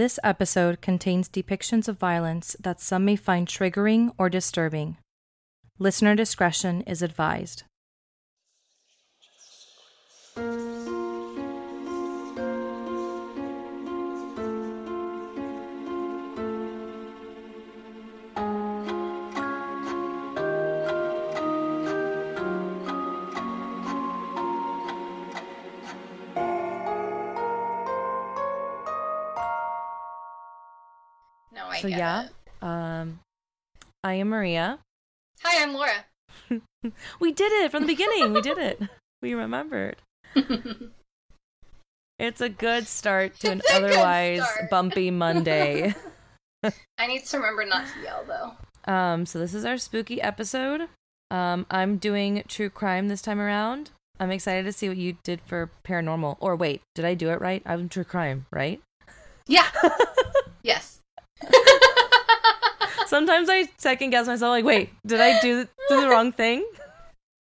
This episode contains depictions of violence that some may find triggering or disturbing. Listener discretion is advised. So yeah, um, I am Maria. Hi, I'm Laura. We did it from the beginning. we did it. We remembered. It's a good start to an otherwise bumpy Monday. I need to remember not to yell though. um, so this is our spooky episode. Um, I'm doing true crime this time around. I'm excited to see what you did for paranormal. Or wait, did I do it right? I'm true crime, right? Yeah. yes. Sometimes I second guess myself, like, wait, did I do, do the wrong thing?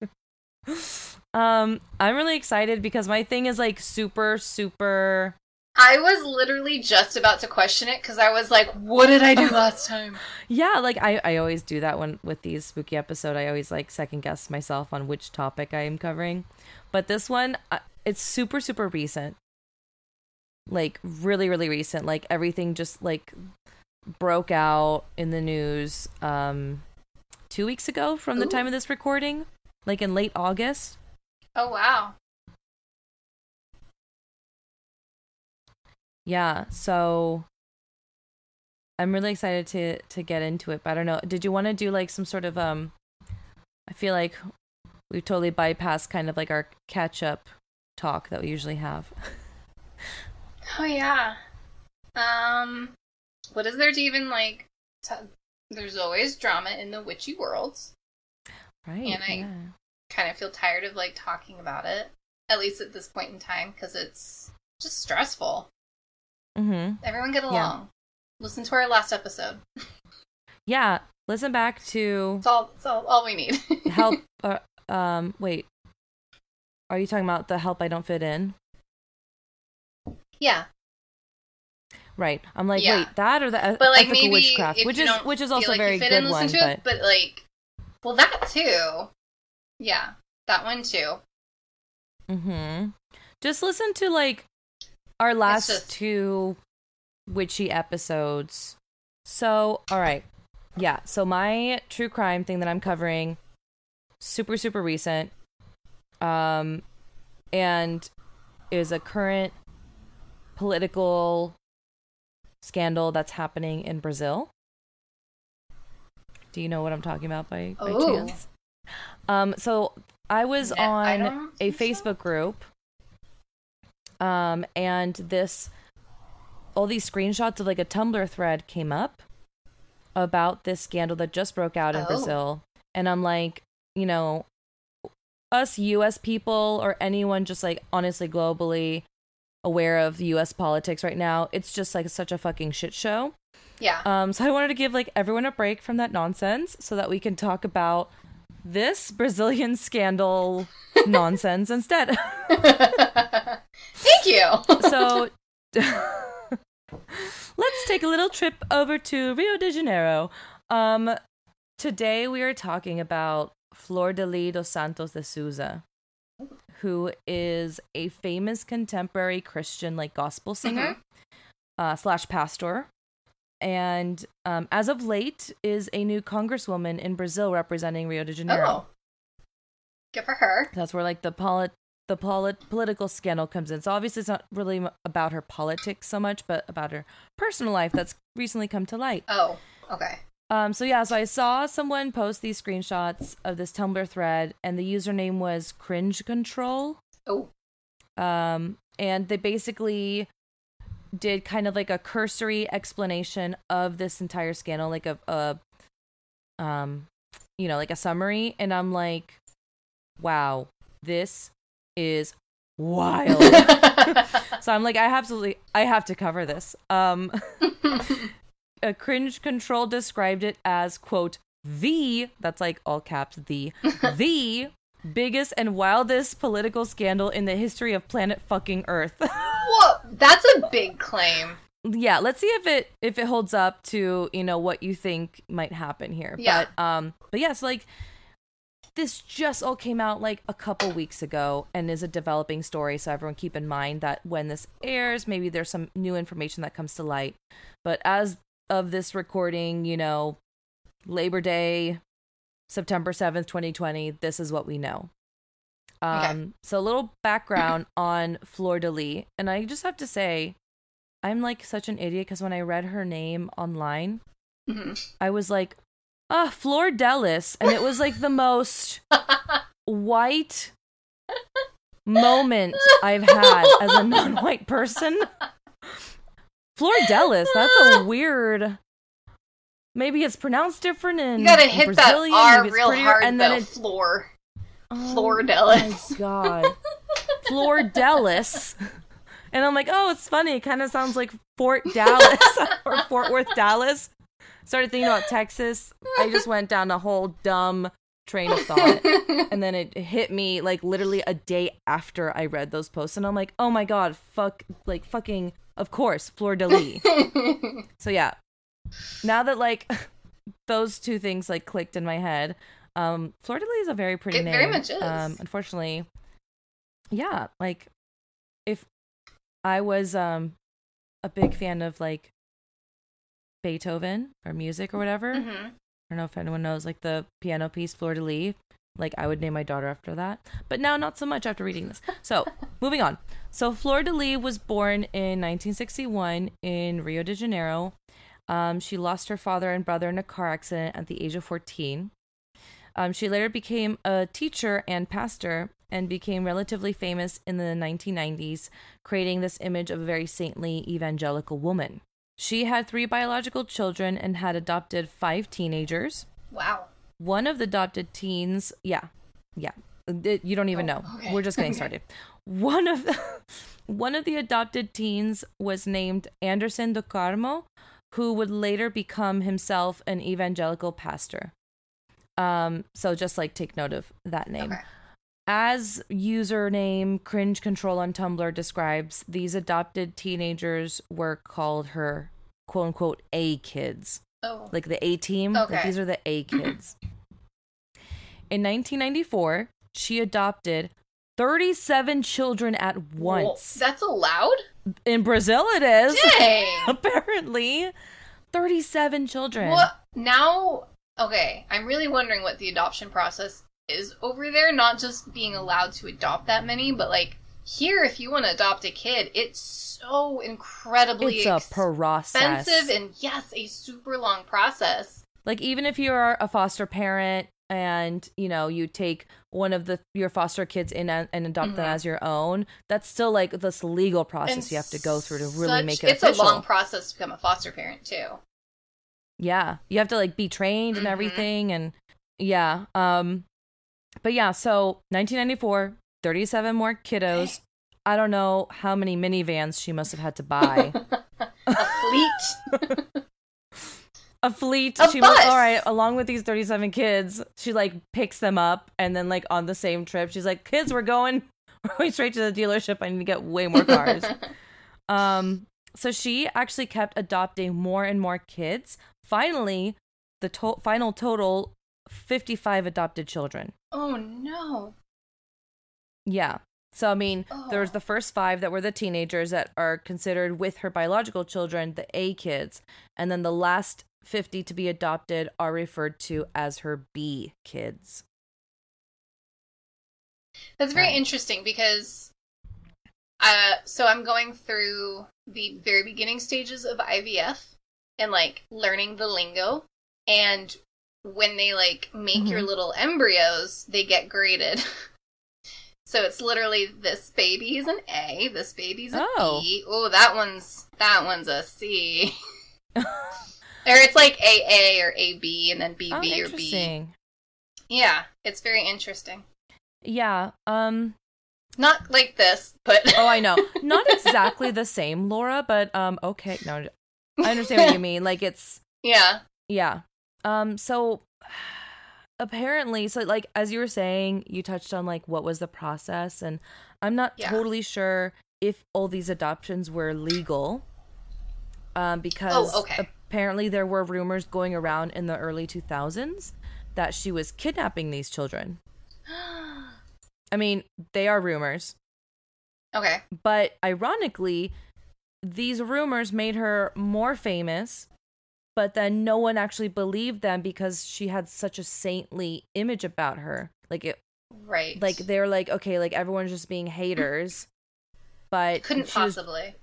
um, I'm really excited because my thing is like super, super. I was literally just about to question it because I was like, "What did I do last time?" Yeah, like I, I always do that when with these spooky episode. I always like second guess myself on which topic I am covering. But this one, uh, it's super, super recent. Like really, really recent. Like everything just like broke out in the news um two weeks ago from the Ooh. time of this recording, like in late August. Oh wow. Yeah, so I'm really excited to to get into it. But I don't know. Did you want to do like some sort of um? I feel like we've totally bypassed kind of like our catch up talk that we usually have. Oh yeah. Um, what is there to even like? T- there's always drama in the witchy worlds. Right. And I- yeah. Kind of feel tired of like talking about it, at least at this point in time, because it's just stressful. Mhm. Everyone get along. Listen to our last episode. Yeah. Listen back to It's all. It's all, all we need. help. Uh, um. Wait. Are you talking about the help I don't fit in? yeah, Right. I'm like, Yeah. wait, that or the e- but like ethical maybe witchcraft, which is which is also like very good one, to but it, but like, well, that too. Yeah, that one too. Mm-hmm. Just listen to like our last just- two witchy episodes. So, all right. Yeah, so my true crime thing that I'm covering super super recent um and is a current political scandal that's happening in Brazil. Do you know what I'm talking about by, by Oh. chance? Um so I was No, on don't a so. Facebook group um and this all these screenshots of like a Tumblr thread came up about this scandal that just broke out in Oh. Brazil and I'm like, you know, us US people or anyone just like honestly globally aware of US politics right now, it's just like such a fucking shit show. Yeah. Um, so I wanted to give like everyone a break from that nonsense so that we can talk about this Brazilian scandal nonsense instead. Thank you. so let's take a little trip over to Rio de Janeiro. Um, today we are talking about Flordelis dos Santos de Souza, who is a famous contemporary Christian like gospel singer uh, slash pastor. And um, as of late, is a new congresswoman in Brazil representing Rio de Janeiro. oh, good for her. That's where like the polit the polit- political scandal comes in. So obviously it's not really about her politics so much, but about her personal life that's recently come to light. Oh, okay. Um, so yeah, so I saw someone post these screenshots of this Tumblr thread, and the username was Cringe Control. Oh, Um, and they basically did kind of like a cursory explanation of this entire scandal, like a, a um, you know, like a summary. And I'm like, wow, this is wild. so I'm like, I absolutely, I have to cover this. Um, a cringe control described it as quote the that's like all caps the the biggest and wildest political scandal in the history of planet fucking Earth. Whoa, that's a big claim. yeah, let's see if it if it holds up to, you know, what you think might happen here. Yeah. But um but yes, like this just all came out like a couple weeks ago and is a developing story, so everyone keep in mind that when this airs, maybe there's some new information that comes to light. But as of this recording, you know, Labor Day, September 7th, 2020, this is what we know. Um, Okay. so a little background on Fleur de Lis, and I just have to say, I'm like such an idiot because when I read her name online, hmm I was like, ah, Fleur Delis, and it was like the most white moment I've had as a non-white person. Fleur Delis, that's a weird. Maybe it's pronounced different in You gotta in hit Brazilian, that R real prettier, hard, and then though. it, Floor. oh Fleur Delis. My God, Fleur Delis, and I'm like, oh, it's funny. It kind of sounds like Fort Dallas or Fort Worth, Dallas. Started thinking about Texas. I just went down a whole dumb train of thought. and then it hit me like literally a day after I read those posts, and I'm like, oh my god, fuck, like fucking, of course, Fleur de Lis. so yeah, now that like those two things like clicked in my head, um, Fleur de Lis is a very pretty It name. very much is. Um, unfortunately, yeah, like if I was um a big fan of like Beethoven or music or whatever. hmm I don't know if anyone knows like the piano piece Fleur de Lis. Like I would name my daughter after that. But now not so much after reading this. So moving on. So Flordelis was born in 1961 in Rio de Janeiro. Um, she lost her father and brother in a car accident at the age of 14. Um, she later became a teacher and pastor and became relatively famous in the 1990s, creating this image of a very saintly evangelical woman. She had three biological children and had adopted five teenagers. Wow. One of the adopted teens, yeah, yeah, you don't even Oh, know. okay. We're just getting Okay. started. One of the, one of the adopted teens was named Anderson do Carmo, who would later become himself an evangelical pastor. Um, so just like take note of that name. Okay. As username cringe control on Tumblr describes, these adopted teenagers were called her quote unquote A kids Oh. like the A team. Like Okay. these are the A kids. In 1994, she adopted 37 children at Whoa, once. That's allowed? In Brazil, it is. Dang. Apparently, 37 children. What now? Okay, I'm really wondering what the adoption process is over there. Not just being allowed to adopt that many, but like here, if you want to adopt a kid, it's so incredibly It's a process. expensive and yes, a super long process. like even if you are a foster parent and you know you take one of the your foster kids in and, and adopt them Mhm. as your own, that's still like this legal process And you have to go through to really such- make it It's official. a long process to become a foster parent too. Yeah. You have to like be trained and Mhm. everything and yeah. Um but yeah, so 1994, 37 more kiddos. I don't know how many minivans she must have had to buy. a fleet. A fleet. A she bus. all right, along with these 37 kids, she like picks them up and then like on the same trip, she's like, "Kids, we're going we're going straight to the dealership. I need to get way more cars." Um, so she actually kept adopting more and more kids. Finally, the to- final total 55 adopted children. oh no. Yeah. So I mean, there was Oh. the first 5 that were the teenagers that are considered with her biological children, the A kids, and then the last 50 to be adopted are referred to as her B kids. That's very Right. interesting because uh so I'm going through the very beginning stages of IVF and like learning the lingo and when they like make your Mhm. little embryos, they get graded. so it's literally this baby's an A, this baby's a Oh. B. Oh, that one's that one's a C. or it's like AA or AB and then BB oh, or B. interesting. Yeah, it's very interesting. Yeah. Um Not like this, but Oh, I know. Not exactly the same, Laura, but um okay. No, I understand what you mean. Like it's yeah. yeah. Um so apparently so like as you were saying, you touched on like what was the process and I'm not Yeah. totally sure if all these adoptions were legal. um, because Oh, okay. Apparently there were rumors going around in the early 2000s that she was kidnapping these children. I mean, they are rumors, Okay. but ironically, these rumors made her more famous, but then no one actually believed them because she had such a saintly image about her. Like it Right. like they're like okay, like everyone's just being haters. But couldn't she was- possibly.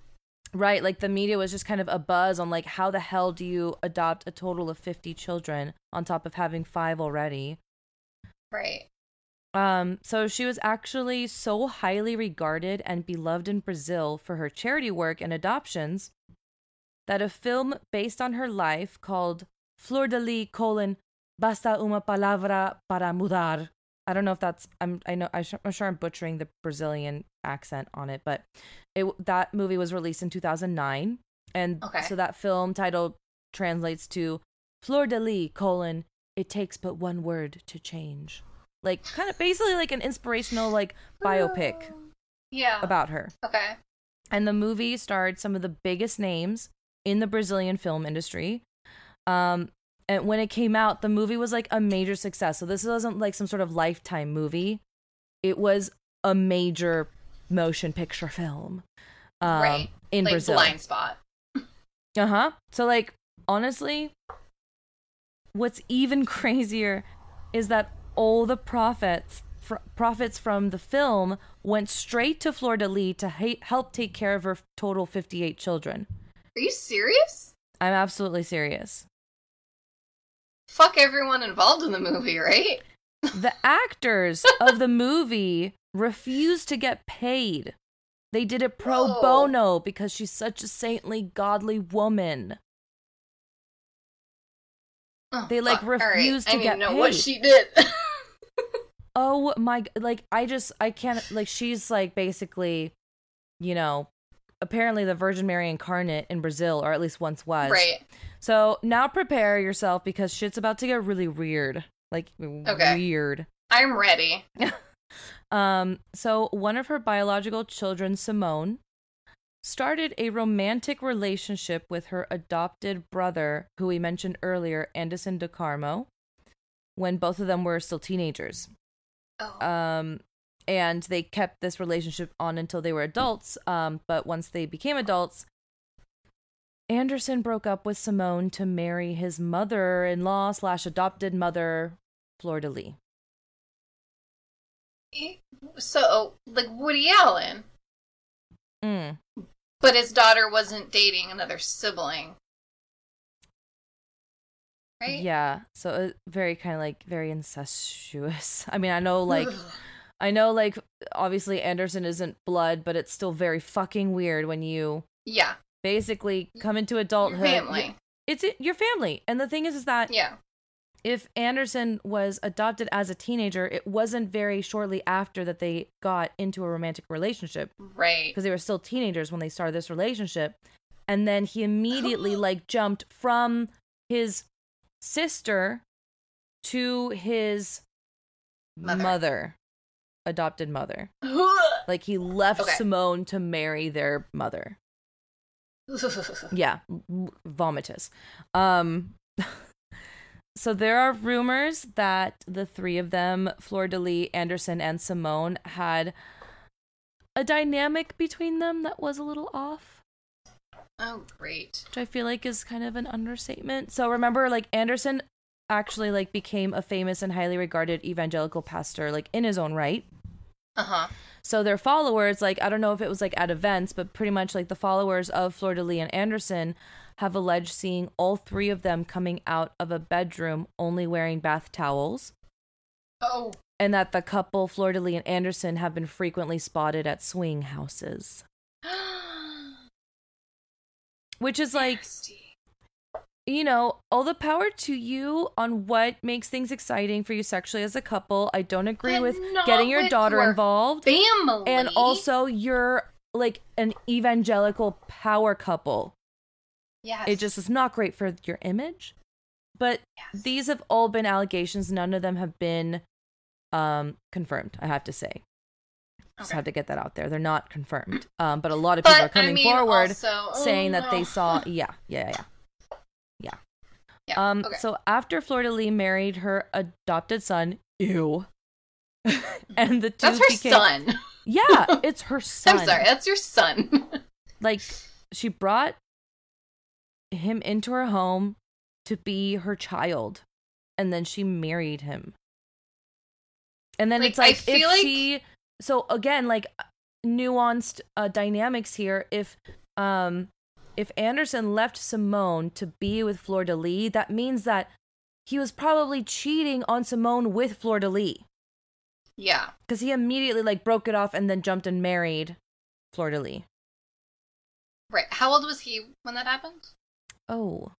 Right, like the media was just kind of a buzz on like how the hell do you adopt a total of 50 children on top of having 5 already? Right. Um so she was actually so highly regarded and beloved in Brazil for her charity work and adoptions that a film based on her life called Flordelis colon Basta uma palavra para mudar. I don't know if that's I'm I know I'm sure I'm butchering the Brazilian accent on it, but it that movie was released in 2009 and Okay. so that film title translates to Flordelis colon it takes but one word to change. Like kind of basically like an inspirational like biopic Yeah. about her. Okay. And the movie starred some of the biggest names in the Brazilian film industry. Um, and when it came out, the movie was like a major success. So this wasn't like some sort of lifetime movie. It was a major motion picture film. Um, right. In like Brazil. blind spot. Uh huh. So, like, honestly, what's even crazier is that all the profits fr- profits from the film went straight to Flordelis to ha- help take care of her total 58 children. Are you serious? I'm absolutely serious. Fuck everyone involved in the movie, right? The actors of the movie refused to get paid. They did it pro Whoa. bono because she's such a saintly, godly woman. Oh, They, like. All right. to get know what she did. Oh my like I just I can't like she's like basically you know apparently the Virgin Mary incarnate in Brazil or at least once was. right. So now prepare yourself because shit's about to get really weird. Like weird. I'm ready. Um so one of her biological children Simone started a romantic relationship with her adopted brother who we mentioned earlier Anderson de Carmo when both of them were still teenagers. Oh. um and they kept this relationship on until they were adults um but once they became adults anderson broke up with simone to marry his mother-in-law slash adopted mother de lis so, like Woody Allen, mm. but his daughter wasn't dating another sibling. Right? yeah so uh, very kind of like very incestuous i mean i know like i know like obviously anderson isn't blood but it's still very fucking weird when you yeah. basically come into Your adulthood family. it's it, your family and the thing is is that Yeah. if Anderson was adopted as a teenager, it wasn't very shortly after that they got into a romantic relationship Right. because they were still teenagers when they started this relationship. And then he immediately like jumped from his sister to his Mother. mother, adopted mother. Like he left Okay. Simone to marry their mother. Yeah, vomitous. Um so there are rumors that the three of them, Fleur de Lis, Anderson, and Simone, had a dynamic between them that was a little off, oh, great. which I feel like is kind of an understatement. So remember, like Anderson actually like became a famous and highly regarded evangelical pastor, like in his own right. Uh huh. So their followers, like I don't know if it was like at events, but pretty much like the followers of de Lis and Anderson have alleged seeing all three of them coming out of a bedroom only wearing bath towels, Oh. and that the couple de Lis and Anderson have been frequently spotted at swing houses, which is like Nasty. You know all the power to you on what makes things exciting for you sexually as a couple. I don't agree But with getting your with daughter your involved. family. and also you're like an evangelical power couple. yes. It just is not great for your image. But Yes. these have all been allegations. None of them have been um, confirmed. I have to say. Just have to get that out there. They're not confirmed. Um, but a lot of people are But I coming mean, forward also, oh, saying that they saw yeah, yeah, yeah. Yeah. Um okay. so after Florida Lee married her adopted son, ew. and the two That's her became son. Yeah, it's her son. I'm sorry, that's your son. Like she brought him into her home to be her child and then she married him. And then Like, it's I like feel if like- she so again like nuanced uh, dynamics here if um if Anderson left Simone to be with Fleur de Lis, that means that he was probably cheating on Simone with Fleur de Lis yeah. because he immediately like broke it off and then jumped and married Fleur de Lis. Right. How old was he when that happened? Oh,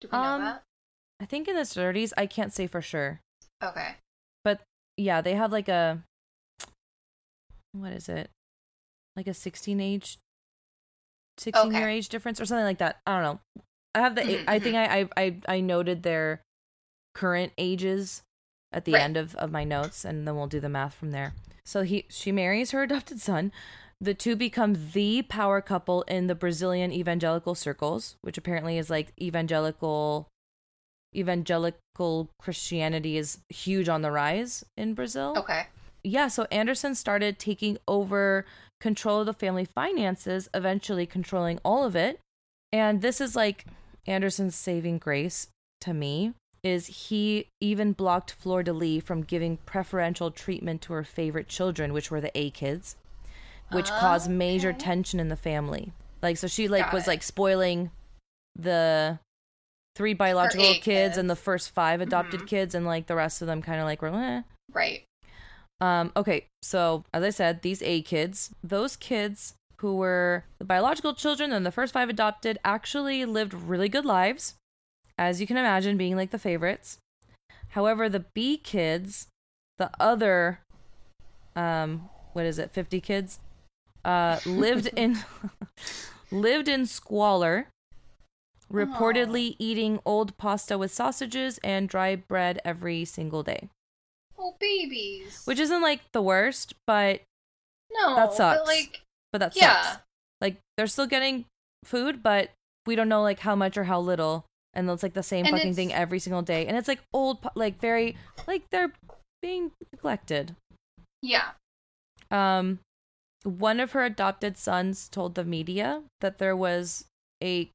Do we know Um, that? I think in the 30s. I can't say for sure. Okay. But yeah, they have like a what is it? Like a 16 age 16 year age difference or something like that. I don't know. I have the Mhm, I think I, I I I noted their current ages at the Right. end of of my notes and then we'll do the math from there. So he she marries her adopted son. The two become the power couple in the Brazilian evangelical circles, which apparently is like evangelical evangelical Christianity is huge on the rise in Brazil. Okay. Yeah, so Anderson started taking over control of the family finances, eventually controlling all of it. And this is like Anderson's saving grace to me is he even blocked Fleur de Lis from giving preferential treatment to her favorite children, which were the A kids, which caused major Okay. tension in the family. Like so she like Got was it. like spoiling the three biological A kids, and the first five adopted Mhm. kids and like the rest of them kind of like were eh. Right. Um, okay, so as I said, these A kids, those kids who were the biological children and the first five adopted actually lived really good lives, as you can imagine, being like the favorites. However, the B kids, the other, um, what is it, 50 kids, uh, lived in lived in squalor, reportedly eating old pasta with sausages and dry bread every single day. Oh, babies. Which isn't like the worst, but no, that sucks. But like, but that yeah, sucks. Like they're still getting food, but we don't know like how much or how little, and it's like the same And fucking thing every single day, and it's like old, like very, like they're being neglected. yeah. Um, one of her adopted sons told the media that there was a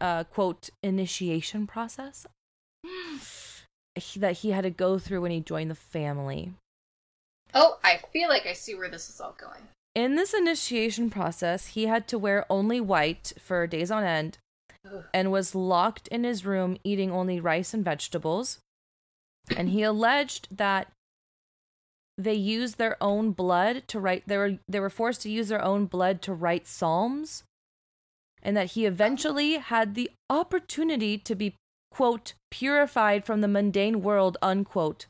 uh, quote initiation process that he had to go through when he joined the family. Oh, I feel like I see where this is all going. In this initiation process, he had to wear only white for days on end Ugh. and was locked in his room eating only rice and vegetables. And he alleged that they used their own blood to write they were they were forced to use their own blood to write psalms and that he eventually had the opportunity to be quote purified from the mundane world unquote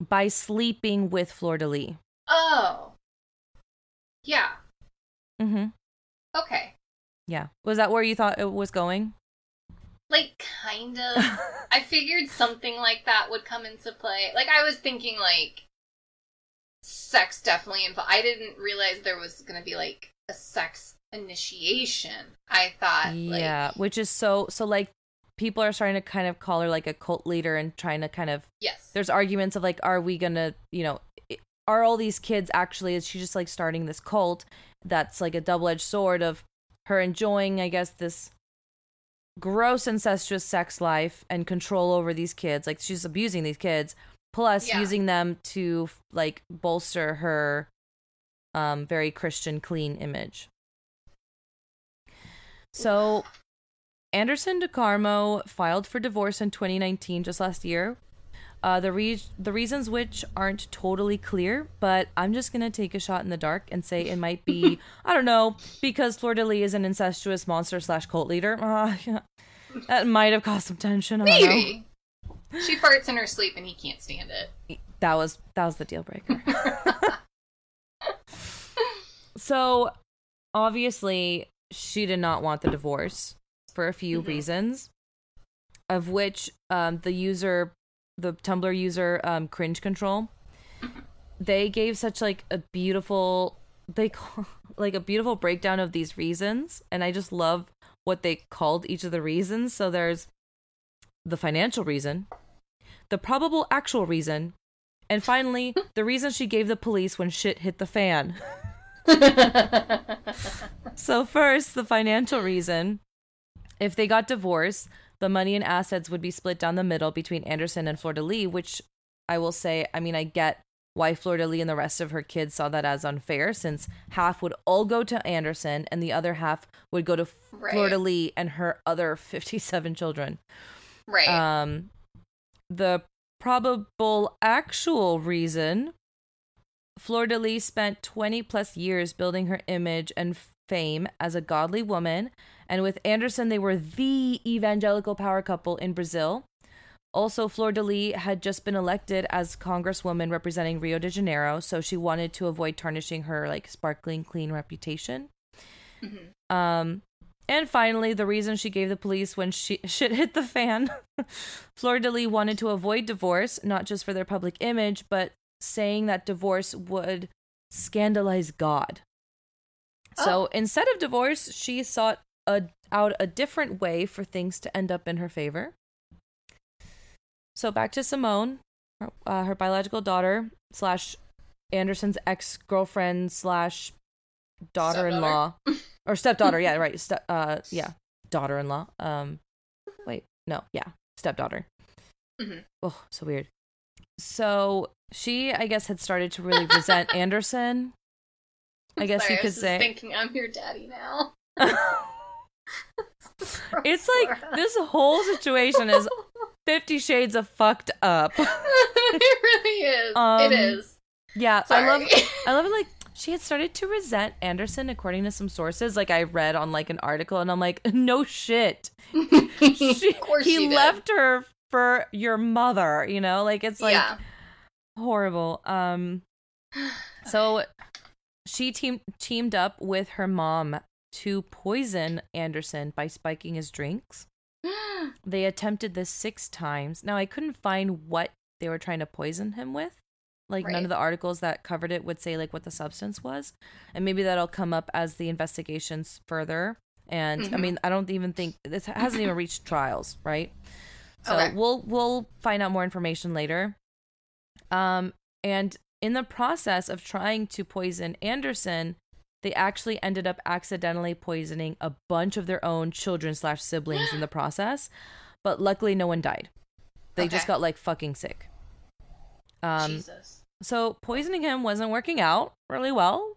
by sleeping with Fleur de Lis. Oh, yeah. Mm Mhm. Okay. Yeah. Was that where you thought it was going? Like, kind of. I figured something like that would come into play. Like, I was thinking, like, sex definitely involved. I didn't realize there was going to be, like, a sex initiation. I thought, yeah, like, which is so so like people are starting to kind of call her like a cult leader and trying to kind of yes. there's arguments of like are we going to, you know, are all these kids actually is she just like starting this cult that's like a double-edged sword of her enjoying I guess this gross incestuous sex life and control over these kids like she's abusing these kids plus Yeah. using them to like bolster her um very christian clean image so anderson decarmo filed for divorce in 2019 just last year uh, the re- the reasons which aren't totally clear, but I'm just gonna take a shot in the dark and say it might be I don't know because de Lis is an incestuous monster slash cult leader. Uh, that might have caused some tension. I. Maybe. She farts in her sleep and he can't stand it. That was that was the deal breaker. so obviously she did not want the divorce for a few Mhm. reasons, of which um, the user, the Tumblr user, um, cringe control. they gave such like a beautiful they call like a beautiful breakdown of these reasons and I just love what they called each of the reasons. So there's the financial reason, the probable actual reason, and finally the reason she gave the police when shit hit the fan. so first, the financial reason. If they got divorced, the money and assets would be split down the middle between Anderson and de Lis, which I will say, I mean, I get why de Lis and the rest of her kids saw that as unfair, since half would all go to Anderson and the other half would go to Right. De Lis and her other 57 children. right. Um, the probable actual reason de Lis spent 20 plus years building her image and fame as a godly woman, and with Anderson, they were the evangelical power couple in Brazil. Also, Flordelis had just been elected as congresswoman representing Rio de Janeiro, so she wanted to avoid tarnishing her like sparkling clean reputation. Mhm. Um, and finally, the reason she gave the police when she, shit hit the fan. Flordelis wanted to avoid divorce, not just for their public image, but saying that divorce would scandalize God. So Oh. instead of divorce, she sought a, out a different way for things to end up in her favor. So back to Simone, her, uh, her biological daughter slash Anderson's ex girlfriend slash daughter in law or stepdaughter. yeah, right. Step, uh, yeah, daughter in law. Um, wait, no, yeah, stepdaughter. Mhm. Oh, so weird. So she, I guess, had started to really resent Anderson. I guess Sorry, you I could just say. thinking I'm your daddy now. it's like this whole situation is Fifty Shades of fucked up. it really is. Um, it is. Yeah, Sorry. I love I love it like she had started to resent Anderson according to some sources like I read on like an article and I'm like no shit. She, of course he did. left her for your mother, you know? Like it's like yeah. horrible. Um so she teamed teamed up with her mom to poison Anderson by spiking his drinks. They attempted this 6 times. Now I couldn't find what they were trying to poison him with. Like none of the articles that covered it would say like what the substance was. And maybe that'll come up as the investigations further. And I Mhm. mean, I don't even think this hasn't even reached trials, right? So Okay. we'll we'll find out more information later. Um and in the process of trying to poison Anderson, they actually ended up accidentally poisoning a bunch of their own children slash siblings in the process. But luckily no one died. They just got like fucking sick. Um Jesus. so poisoning him wasn't working out really well.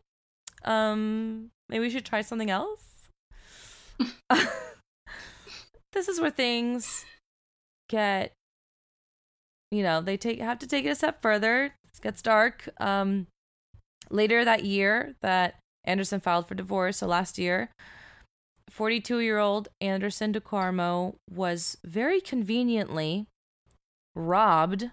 Um, maybe we should try something else. this is where things get, you know, they take have to take it a step further. It gets dark. Um, later that year, that Anderson filed for divorce. So last year, forty-two-year-old Anderson DeCarmo was very conveniently robbed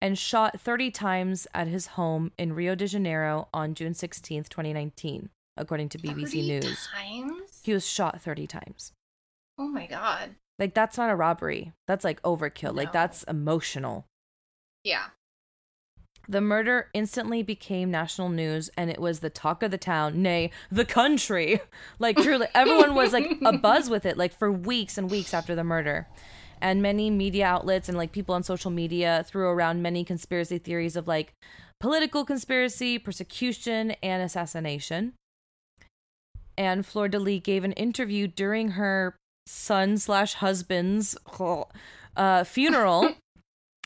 and shot 30 times at his home in Rio de Janeiro on June 16th, 2019, according to BBC 30 News. Times? He was shot 30 times. Oh my god. Like, that's not a robbery. That's like overkill. Like, that's emotional. Yeah. The murder instantly became national news and it was the talk of the town, nay, the country. Like, truly, everyone was like a buzz with it, like, for weeks and weeks after the murder. And many media outlets and like people on social media threw around many conspiracy theories of like political conspiracy, persecution, and assassination. And Fleur de Lis gave an interview during her son slash husband's uh, funeral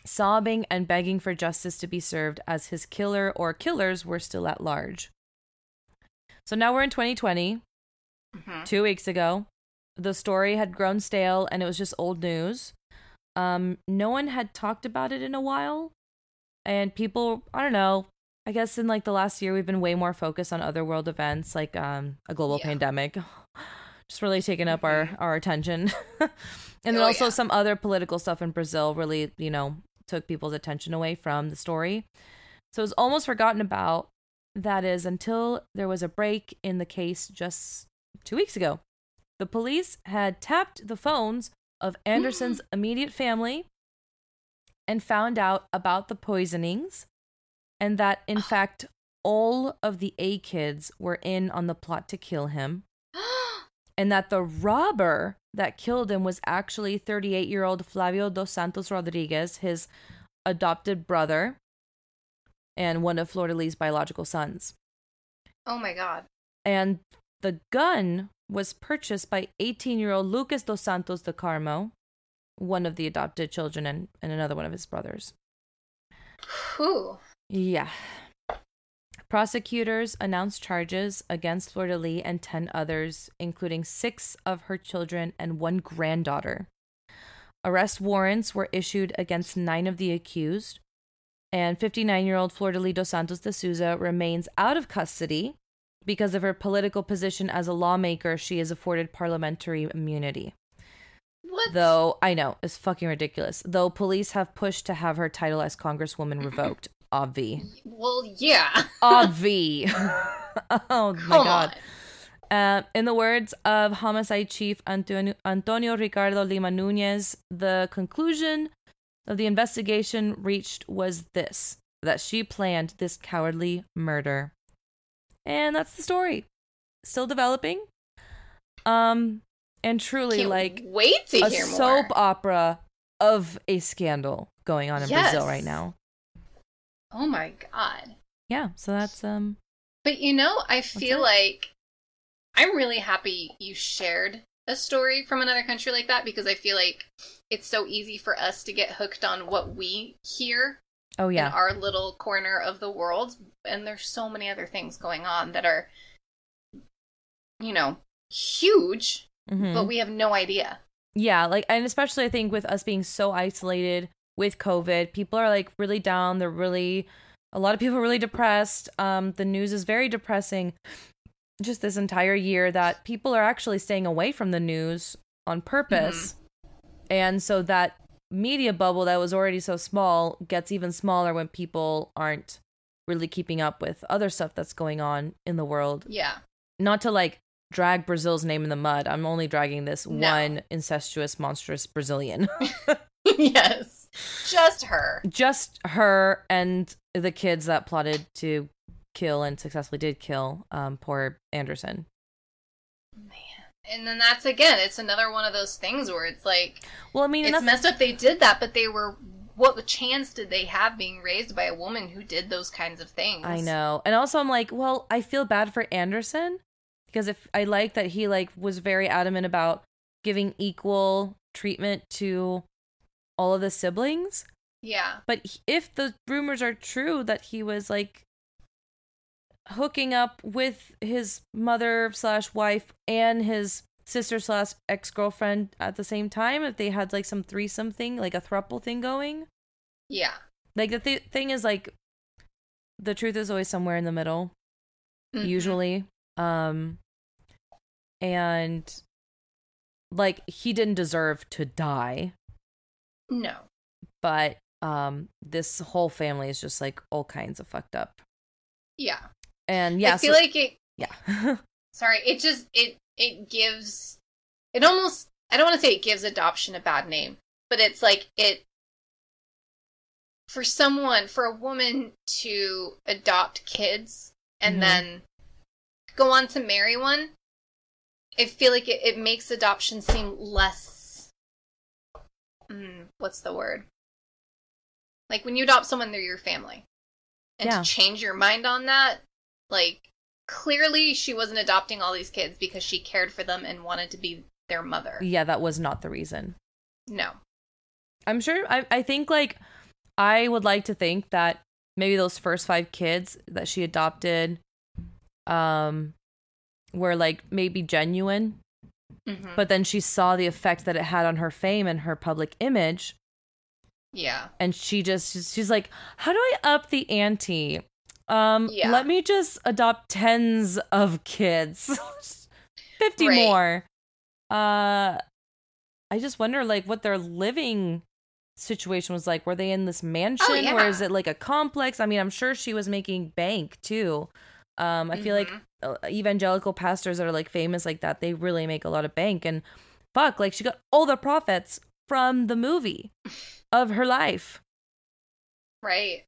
sobbing and begging for justice to be served as his killer or killers were still at large. So now we're in 2020, Mhm. two weeks ago. The story had grown stale and it was just old news. Um, no one had talked about it in a while. And people, I don't know, I guess in like the last year, we've been way more focused on other world events like um, a global Yeah. pandemic. Just really taking up our, our attention. and then Oh, also yeah. some other political stuff in Brazil really, you know, took people's attention away from the story. So it was almost forgotten about. That is until there was a break in the case just two weeks ago. The police had tapped the phones of Anderson's immediate family and found out about the poisonings and that in fact all of the A kids were in on the plot to kill him, and that the robber that killed him was actually 38 year old Flavio dos Santos Rodrigues, his adopted brother, and one of Flordelis's biological sons. oh my god. And the gun was purchased by 18 year old Lucas dos Santos de Carmo, one of the adopted children and, and another one of his brothers. Whew. Yeah. Prosecutors announced charges against de Lis and 10 others, including six of her children and one granddaughter. Arrest warrants were issued against nine of the accused, and 59 year old de Lis dos Santos de Souza remains out of custody. Because of her political position as a lawmaker, she is afforded parliamentary immunity. What? Though I know it's fucking ridiculous. Though police have pushed to have her title as congresswoman revoked. Obvi. Well, yeah. Obvi. oh my god. Uh, in the words of homicide chief Antonio, Antonio Ricardo Lima Nunes, the conclusion of the investigation reached was this that she planned this cowardly murder. And that's the story. Still developing. Um and truly Can't like wait to a hear soap opera of a scandal going on in Brazil right now. Oh my god. Yeah, so that's um But you know, I feel like I'm really happy you shared a story from another country like that because I feel like it's so easy for us to get hooked on what we hear oh yeah. in our little corner of the world and there's so many other things going on that are you know huge Mhm. but we have no idea Yeah, like and especially I think with us being so isolated with COVID, people are like really down. They're really a lot of people are really depressed. Um the news is very depressing just this entire year that people are actually staying away from the news on purpose. And so that media bubble that was already so small gets even smaller when people aren't really keeping up with other stuff that's going on in the world yeah not to like drag Brazil's name in the mud. I'm only dragging this No. one incestuous, monstrous Brazilian. yes just her Just her and the kids that plotted to kill and successfully did kill um, poor Anderson. Man. And then that's again it's another one of those things where it's like Well, I mean, it's messed up they did that but they were what chance did they have being raised by a woman who did those kinds of things I know. And also I'm like, well, I feel bad for Anderson because if I like that he like was very adamant about giving equal treatment to all of the siblings. yeah But if the rumors are true that he was like hooking up with his mother slash wife and his sister slash ex girlfriend at the same time, if they had like some threesome thing, like a thruple thing going, yeah like the th- thing is like the truth is always somewhere in the middle, Mhm. usually. Um, and like he didn't deserve to die, no but um, this whole family is just like all kinds of fucked up. yeah And yeah, i feel so- like it yeah. sorry it just it it gives it almost i don't want to say it gives adoption a bad name but it's like it for someone for a woman to adopt kids and Mhm. then go on to marry one i feel like it, it makes adoption seem less mm, what's the word like when you adopt someone they're your family and Yeah. to change your mind on that like clearly she wasn't adopting all these kids because she cared for them and wanted to be their mother yeah, that was not the reason. no I'm sure I I think like I would like to think that maybe those first 5 kids that she adopted um were like maybe genuine, hmm but then she saw the effect that it had on her fame and her public image yeah and she just she's like, "How do I up the ante?" Um Yeah. let me just adopt tens of kids. 50 Right. more. Uh I just wonder like what their living situation was like. Were they in this mansion or yeah. is it like a complex? I mean, I'm sure she was making bank too. Um I feel like Mhm. uh, evangelical pastors that are like famous like that, they really make a lot of bank and fuck, like she got all the profits from the movie of her life. right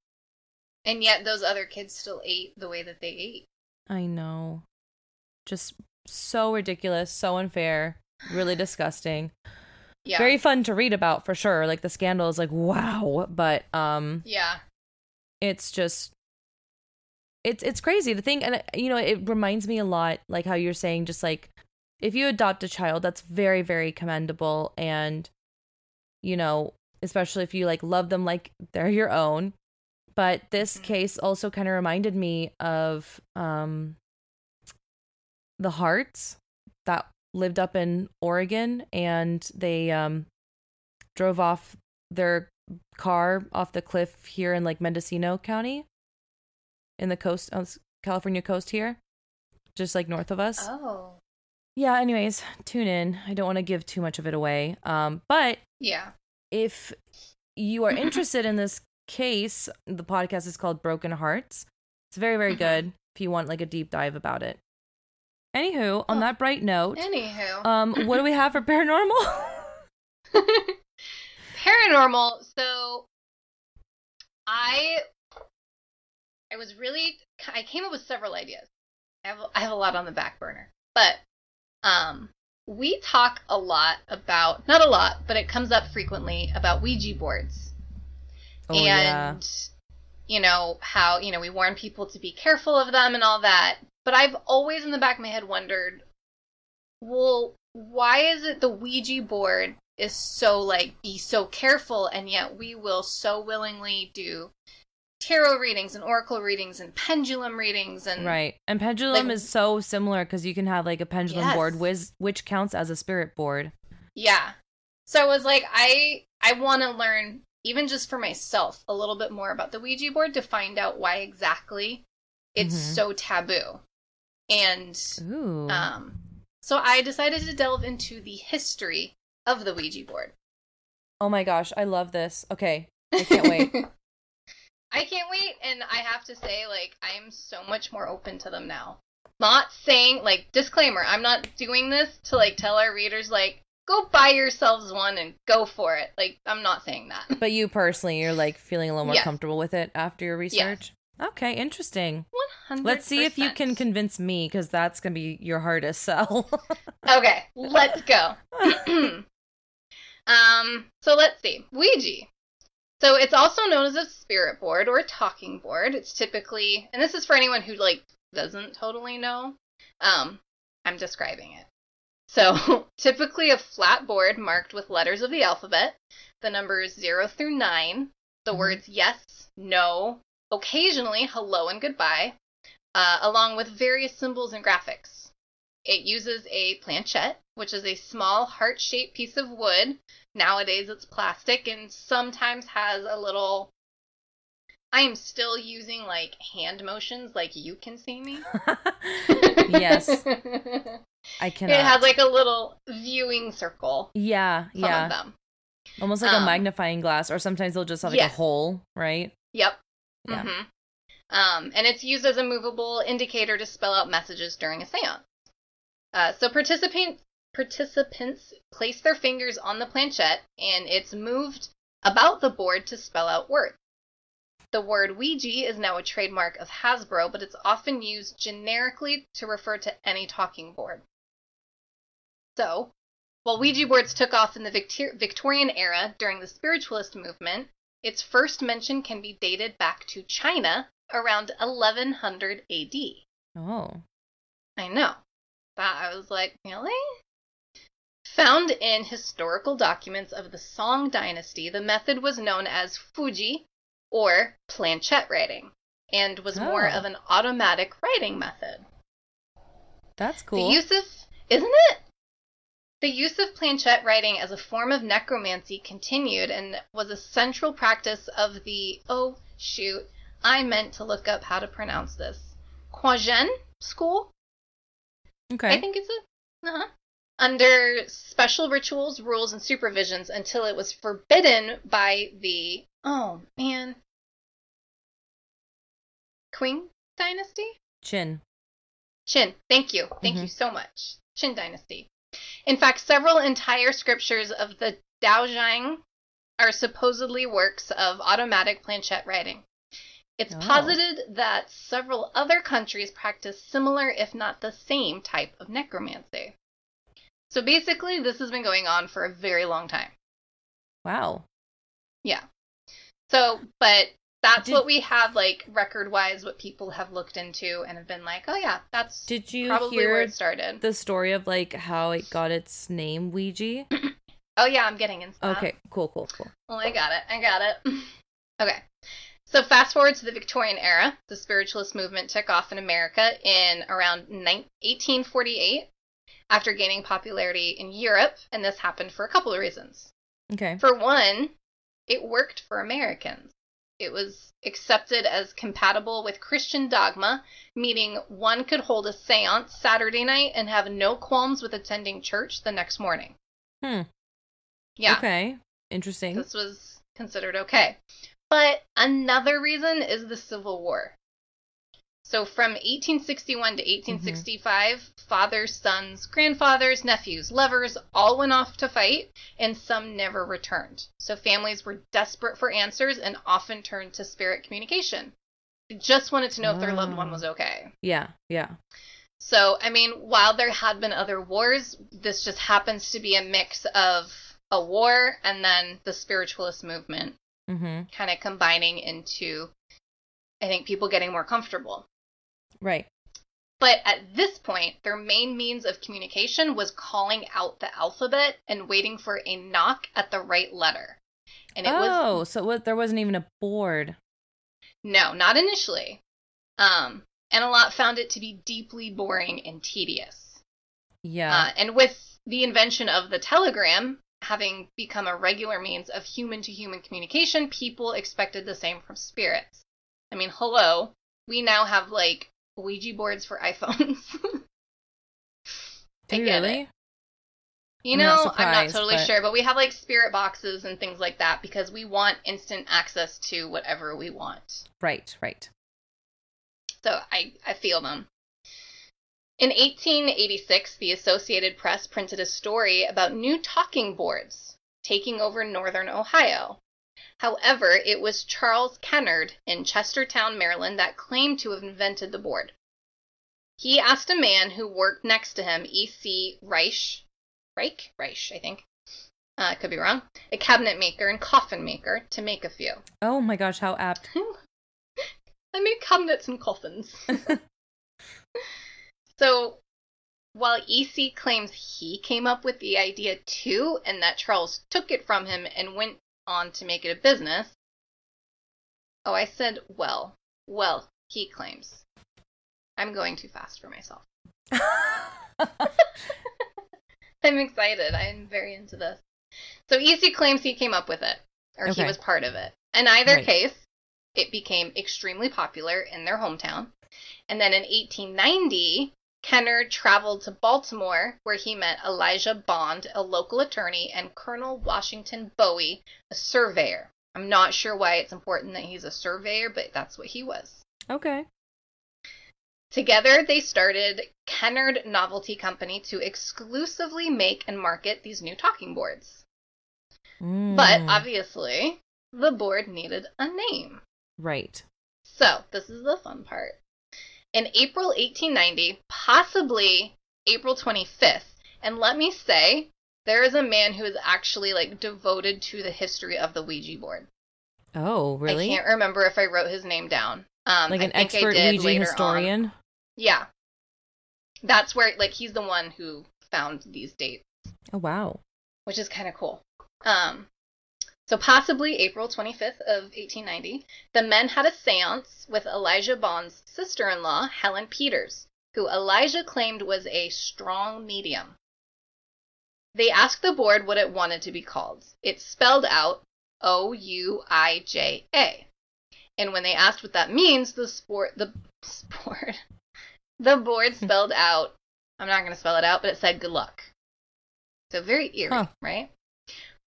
And yet those other kids still ate the way that they ate. I know. Just so ridiculous, so unfair, really disgusting. Yeah. Very fun to read about for sure. Like the scandal is like wow, but um yeah. it's just it's it's crazy. The thing and uh, you know it reminds me a lot like how you're saying just like if you adopt a child that's very very commendable. And you know especially if you like love them like they're your own. But this Mhm. case also kind of reminded me of um the Harts that lived up in Oregon and they um drove off their car off the cliff here in like Mendocino County in the coast on California coast here just like north of us. Oh. Yeah, anyways, tune in. I don't want to give too much of it away. Um but Yeah. if you are interested in this case, the podcast is called Broken Harts. It's very, very Mhm. good if you want like a deep dive about it. Anywho, on Oh. that bright note, Anywho. um, what do we have for paranormal? paranormal so i i was really i came up with several ideas. I have i have a lot on the back burner but um we talk a lot about not a lot but it comes up frequently about ouija boards. Oh yeah. and you know how you know we warn people to be careful of them and all that. But i've always in the back of my head wondered well why is it the ouija board is so like be so careful and yet we will so willingly do tarot readings and oracle readings and pendulum readings and Right. And pendulum Like- is so similar because you can have like a pendulum Yes. board which which counts as a spirit board. Yeah. So I was like, I I want to learn even just for myself a little bit more about the Ouija board to find out why exactly it's Mhm. so taboo. And Ooh. um so I decided to delve into the history of the Ouija board. oh my gosh, I love this. Okay. I can't wait. I can't wait and I have to say like I'm so much more open to them now. Not saying like disclaimer, I'm not doing this to like tell our readers like go buy yourselves one and go for it. Like I'm not saying that. But you personally, you're like feeling a little more Yes. comfortable with it after your research. Okay, interesting. 100 Let's see if you can convince me because that's gonna be your hardest sell. Okay, let's go. um, so let's see. Ouija. So it's also known as a spirit board or a talking board. It's typically, and this is for anyone who like doesn't totally know. Um, I'm describing it. So typically a flat board marked with letters of the alphabet, the numbers zero through nine, the Mhm. words yes, no, occasionally hello and goodbye, uh, along with various symbols and graphics. It uses a planchette, which is a small heart shaped piece of wood. Nowadays it's plastic and sometimes has a little. I am still using like hand motions, like you can see me. yes, it I cannot. has like a little viewing circle. yeah, Some of yeah, them. almost like a Um, magnifying glass, or sometimes they'll just have like yes. a hole, right? Yep. Yeah. hmm Um, and it's used as a movable indicator to spell out messages during a seance. Uh, so participant participants place their fingers on the planchette, and it's moved about the board to spell out words. The word Ouija is now a trademark of Hasbro, but it's often used generically to refer to any talking board. So, while Ouija boards took off in the Victor- Victorian era during the spiritualist movement, its first mention can be dated back to China around 1100 AD. Oh, I know. That I was like, really? Found in historical documents of the Song dynasty, the method was known as Fuji or planchette writing and was more Oh. of an automatic writing method. that's cool. The use of isn't it? The use of planchette writing as a form of necromancy continued and was a central practice of the oh shoot, I meant to look up how to pronounce this. Quagen school? Okay. I think it's a uh-huh. under special rituals, rules, and supervisions until it was forbidden by the oh man Qing dynasty. Chin. Qin. Thank you. Thank Mhm. you so much. Qin dynasty. In fact, several entire scriptures of the Daozang are supposedly works of automatic planchette writing. It's Oh. posited that several other countries practice similar, if not the same, type of necromancy. So basically, this has been going on for a very long time. Wow. Yeah. So, but that's Did- what we have, like, record wise, what people have looked into and have been like, oh, yeah, that's Did you probably where hear it started. the story of like how it got its name, Ouija? oh, yeah, I'm getting into that. Okay, cool, cool, cool. Oh, I got it. I got it. okay. So fast forward to the Victorian era, the spiritualist movement took off in America in around 1848 after gaining popularity in Europe, and this happened for a couple of reasons. Okay. For one, it worked for Americans. It was accepted as compatible with Christian dogma, meaning one could hold a seance Saturday night and have no qualms with attending church the next morning. Hmm. Yeah. Okay. Interesting. this was considered okay. But another reason is the Civil War. So from 1861 to mm-hmm. 1865, fathers, sons, grandfathers, nephews, lovers all went off to fight, and some never returned. So families were desperate for answers and often turned to spirit communication. They just wanted to know if their loved one oh. was okay. Yeah, yeah. So, I mean, while there had been other wars, this just happens to be a mix of a war and then the spiritualist movement Mm-hmm. kind of combining into, I think, people getting more comfortable. Right. But at this point, their main means of communication was calling out the alphabet and waiting for a knock at the right letter. And it was oh, so what, there wasn't even a board. no, not initially. Um, and a lot found it to be deeply boring and tedious. Yeah. Uh, and with the invention of the telegram having become a regular means of human to human communication, people expected the same from spirits. I mean, hello, we now have like Ouija boards for iPhones. I you get really? it. You I'm know, not I'm not totally but- sure, but we have like spirit boxes and things like that because we want instant access to whatever we want. Right, right. So I, I feel them. In 1886, the Associated Press printed a story about new talking boards taking over northern Ohio. However, it was Charles Kennard in Chestertown, Maryland, that claimed to have invented the board. He asked a man who worked next to him, E.C. Reich, Reich, Reich, I think, uh, could be wrong, a cabinet maker and coffin maker, to make a few. Oh my gosh, how apt. I made cabinets and coffins. so, while EC claims he came up with the idea too, and that Charles took it from him and went on to make it a business. Oh, I said, well, well, he claims. I'm going too fast for myself. I'm excited. I'm very into this. So EC claims he came up with it, or he was part of it. In either Right. case, it became extremely popular in their hometown. And then in 1890, Kennard traveled to Baltimore, where he met Elijah Bond, a local attorney, and Colonel Washington Bowie, a surveyor. I'm not sure why it's important that he's a surveyor, but that's what he was. okay. Together, they started Kennard Novelty Company to exclusively make and market these new talking boards. But Mm, obviously, the board needed a name. right. So, this is the fun part. In April 1890, possibly April 25th, and let me say, there is a man who is actually like devoted to the history of the Ouija board. Oh, really? I can't remember if I wrote his name down. Um, like an expert Ouija later on. historian? Yeah. That's where like he's the one who found these dates, Oh, wow. which is kind of cool. Um so possibly April 25th of 1890, the men had a séance with Elijah Bond's sister-in-law, Helen Peters, who Elijah claimed was a strong medium. They asked the board what it wanted to be called. It spelled out O U I J A. And when they asked what that means, the sport the sport the board hmm. spelled out I'm not going to spell it out, but it said good luck. So very eerie, Huh. right?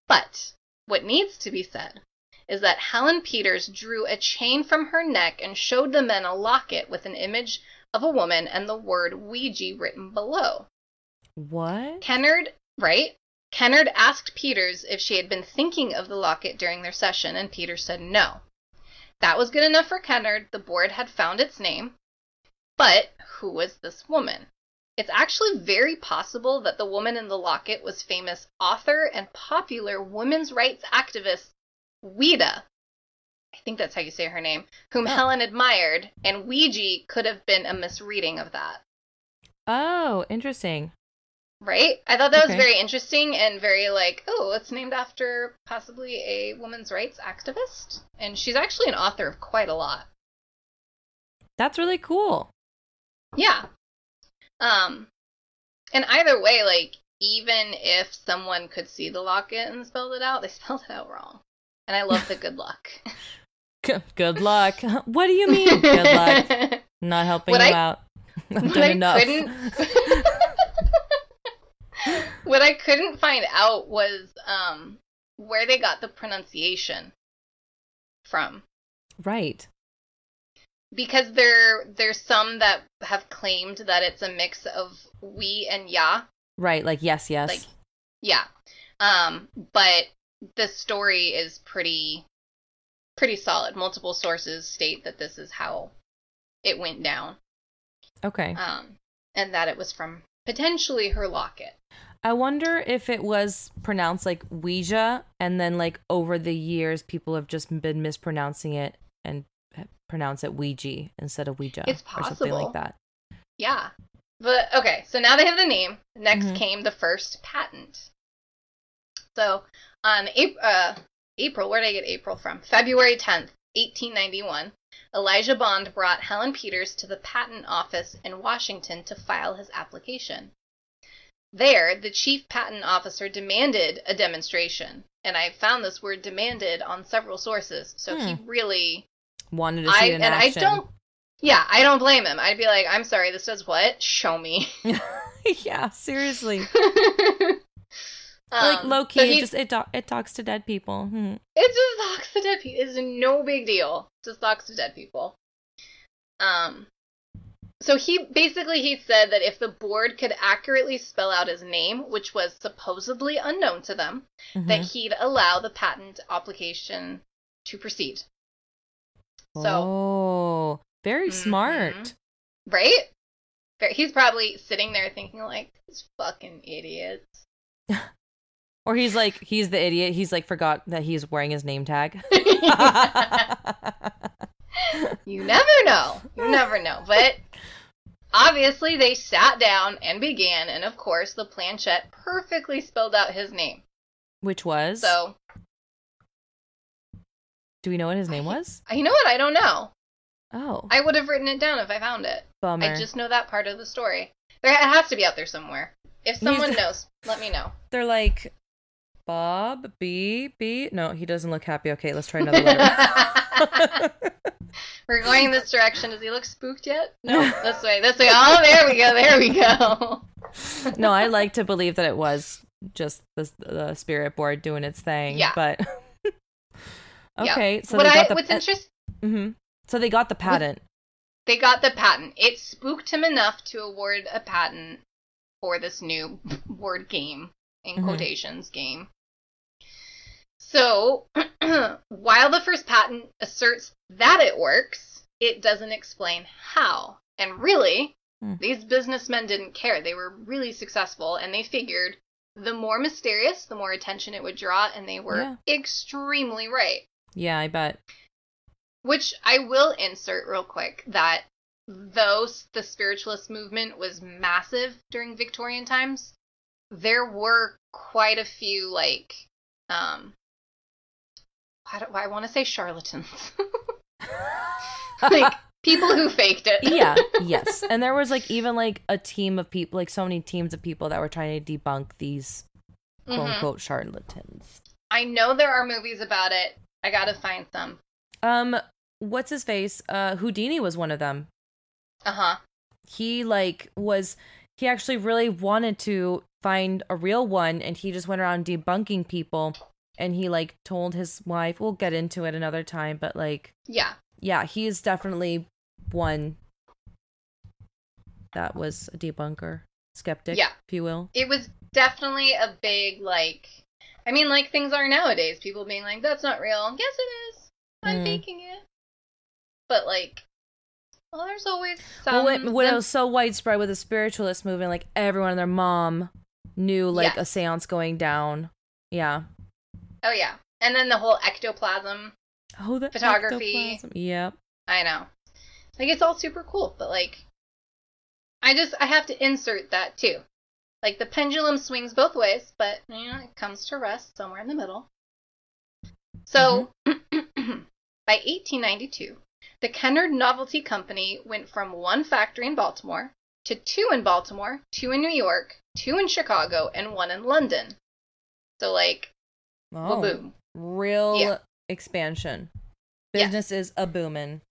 But what needs to be said is that Helen Peters drew a chain from her neck and showed the men a locket with an image of a woman and the word Ouija written below. What? Kennard, right? Kennard asked Peters if she had been thinking of the locket during their session, and Peters said no. that was good enough for Kennard. The board had found its name. But who was this woman? It's actually very possible that the woman in the locket was famous author and popular women's rights activist Ouida. I think that's how you say her name, whom Oh. Helen admired, and Ouija could have been a misreading of that. Oh, interesting. Right? I thought that was very interesting and very like, oh, it's named after possibly a women's rights activist. And she's actually an author of quite a lot. That's really cool. Yeah. Um and either way, like even if someone could see the locket and spelled it out, they spelled it out wrong. And I love the good luck. Good luck. What do you mean? Good luck. Not helping What you I- out. I've what done I enough. couldn't what I couldn't find out was um where they got the pronunciation from. right. Because there there's some that have claimed that it's a mix of we and ya Right. Like yes, yes. like yeah um but the story is pretty pretty solid multiple sources state that this is how it went down okay. um and that it was from potentially her locket I wonder if it was pronounced like Ouija, and then like over the years, people have just been mispronouncing it and pronounce it Ouija instead of Ouija, It's or something like that. yeah. But okay so now they have the name. Next Mhm. came the first patent. So on april uh, april where did i get april from? February 10th 1891 elijah bond brought helen peters to the patent office in washington to file his application. There the chief patent officer demanded a demonstration and i found this word demanded on several sources so he really Wanted to see i it in and action. i don't yeah i don't blame him i'd be like i'm sorry this does what show me yeah, seriously. Um, like low so key, he- it just it do- it talks to dead people. Hmm. It just talks to dead people. It's no big deal. Just talks to dead people. Um, so he basically he said that if the board could accurately spell out his name, which was supposedly unknown to them, that Mhm. he'd allow the patent application to proceed. So oh, very Mhm. smart. right, he's probably sitting there thinking like, "These fucking idiots." Or he's like he's the idiot. He's like forgot that he's wearing his name tag. You never know. You never know. But obviously, they sat down and began, and of course, the planchette perfectly spelled out his name. Which was So, Do we know what his name was? you know what? I don't know. Oh, I would have written it down if I found it. bummer. I just know that part of the story. There, it has to be out there somewhere. If someone He's- knows, let me know. They're like Bob B B. No, he doesn't look happy. Okay, let's try another letter. We're going this direction. Does he look spooked yet? No, this way, this way. Oh, there we go. There we go. no, I like to believe that it was just the, the spirit board doing its thing. Yeah. But Yeah. okay, so what they I, got the what's interesting, hmm So they got the patent. they got the patent. It spooked him enough to award a patent for this new board game, in Mhm. quotations, game. So, while the first patent asserts that it works, it doesn't explain how. And really, Hmm. these businessmen didn't care. They were really successful, and they figured the more mysterious, the more attention it would draw, and they were Yeah. extremely right. Yeah, I bet. Which I will insert real quick that though the spiritualist movement was massive during Victorian times, there were quite a few like um I, don't, I want to say charlatans. like people who faked it. yeah, yes. And there was like even like a team of people, like so many teams of people that were trying to debunk these quote Mhm. unquote charlatans. I know there are movies about it. I got to find some. Um, what's his face? Uh, Houdini was one of them. Uh-huh. He like was he actually really wanted to find a real one, and he just went around debunking people. And he like told his wife, we'll get into it another time, but like, Yeah. yeah, he is definitely one that was a debunker, skeptic, Yeah. if you will. It was definitely a big like I mean like things are nowadays. People being like that's not real. Yes it is. I'm Mm. faking it. but like, well, there's always some. well, it them- was so widespread with the spiritualist movement, like everyone and their mom knew like a seance going down. Yeah. oh yeah, and then the whole ectoplasm. Oh, the Photography. ectoplasm. Yep. I know, like it's all super cool, but like, I just I have to insert that too. Like the pendulum swings both ways, but you know it comes to rest somewhere in the middle. So, by 1892, the Kennard Novelty Company went from one factory in Baltimore to two in Baltimore, two in New York, two in Chicago, and one in London. So, like, Oh, boom, real Yeah. expansion. Yeah. Business is a booming.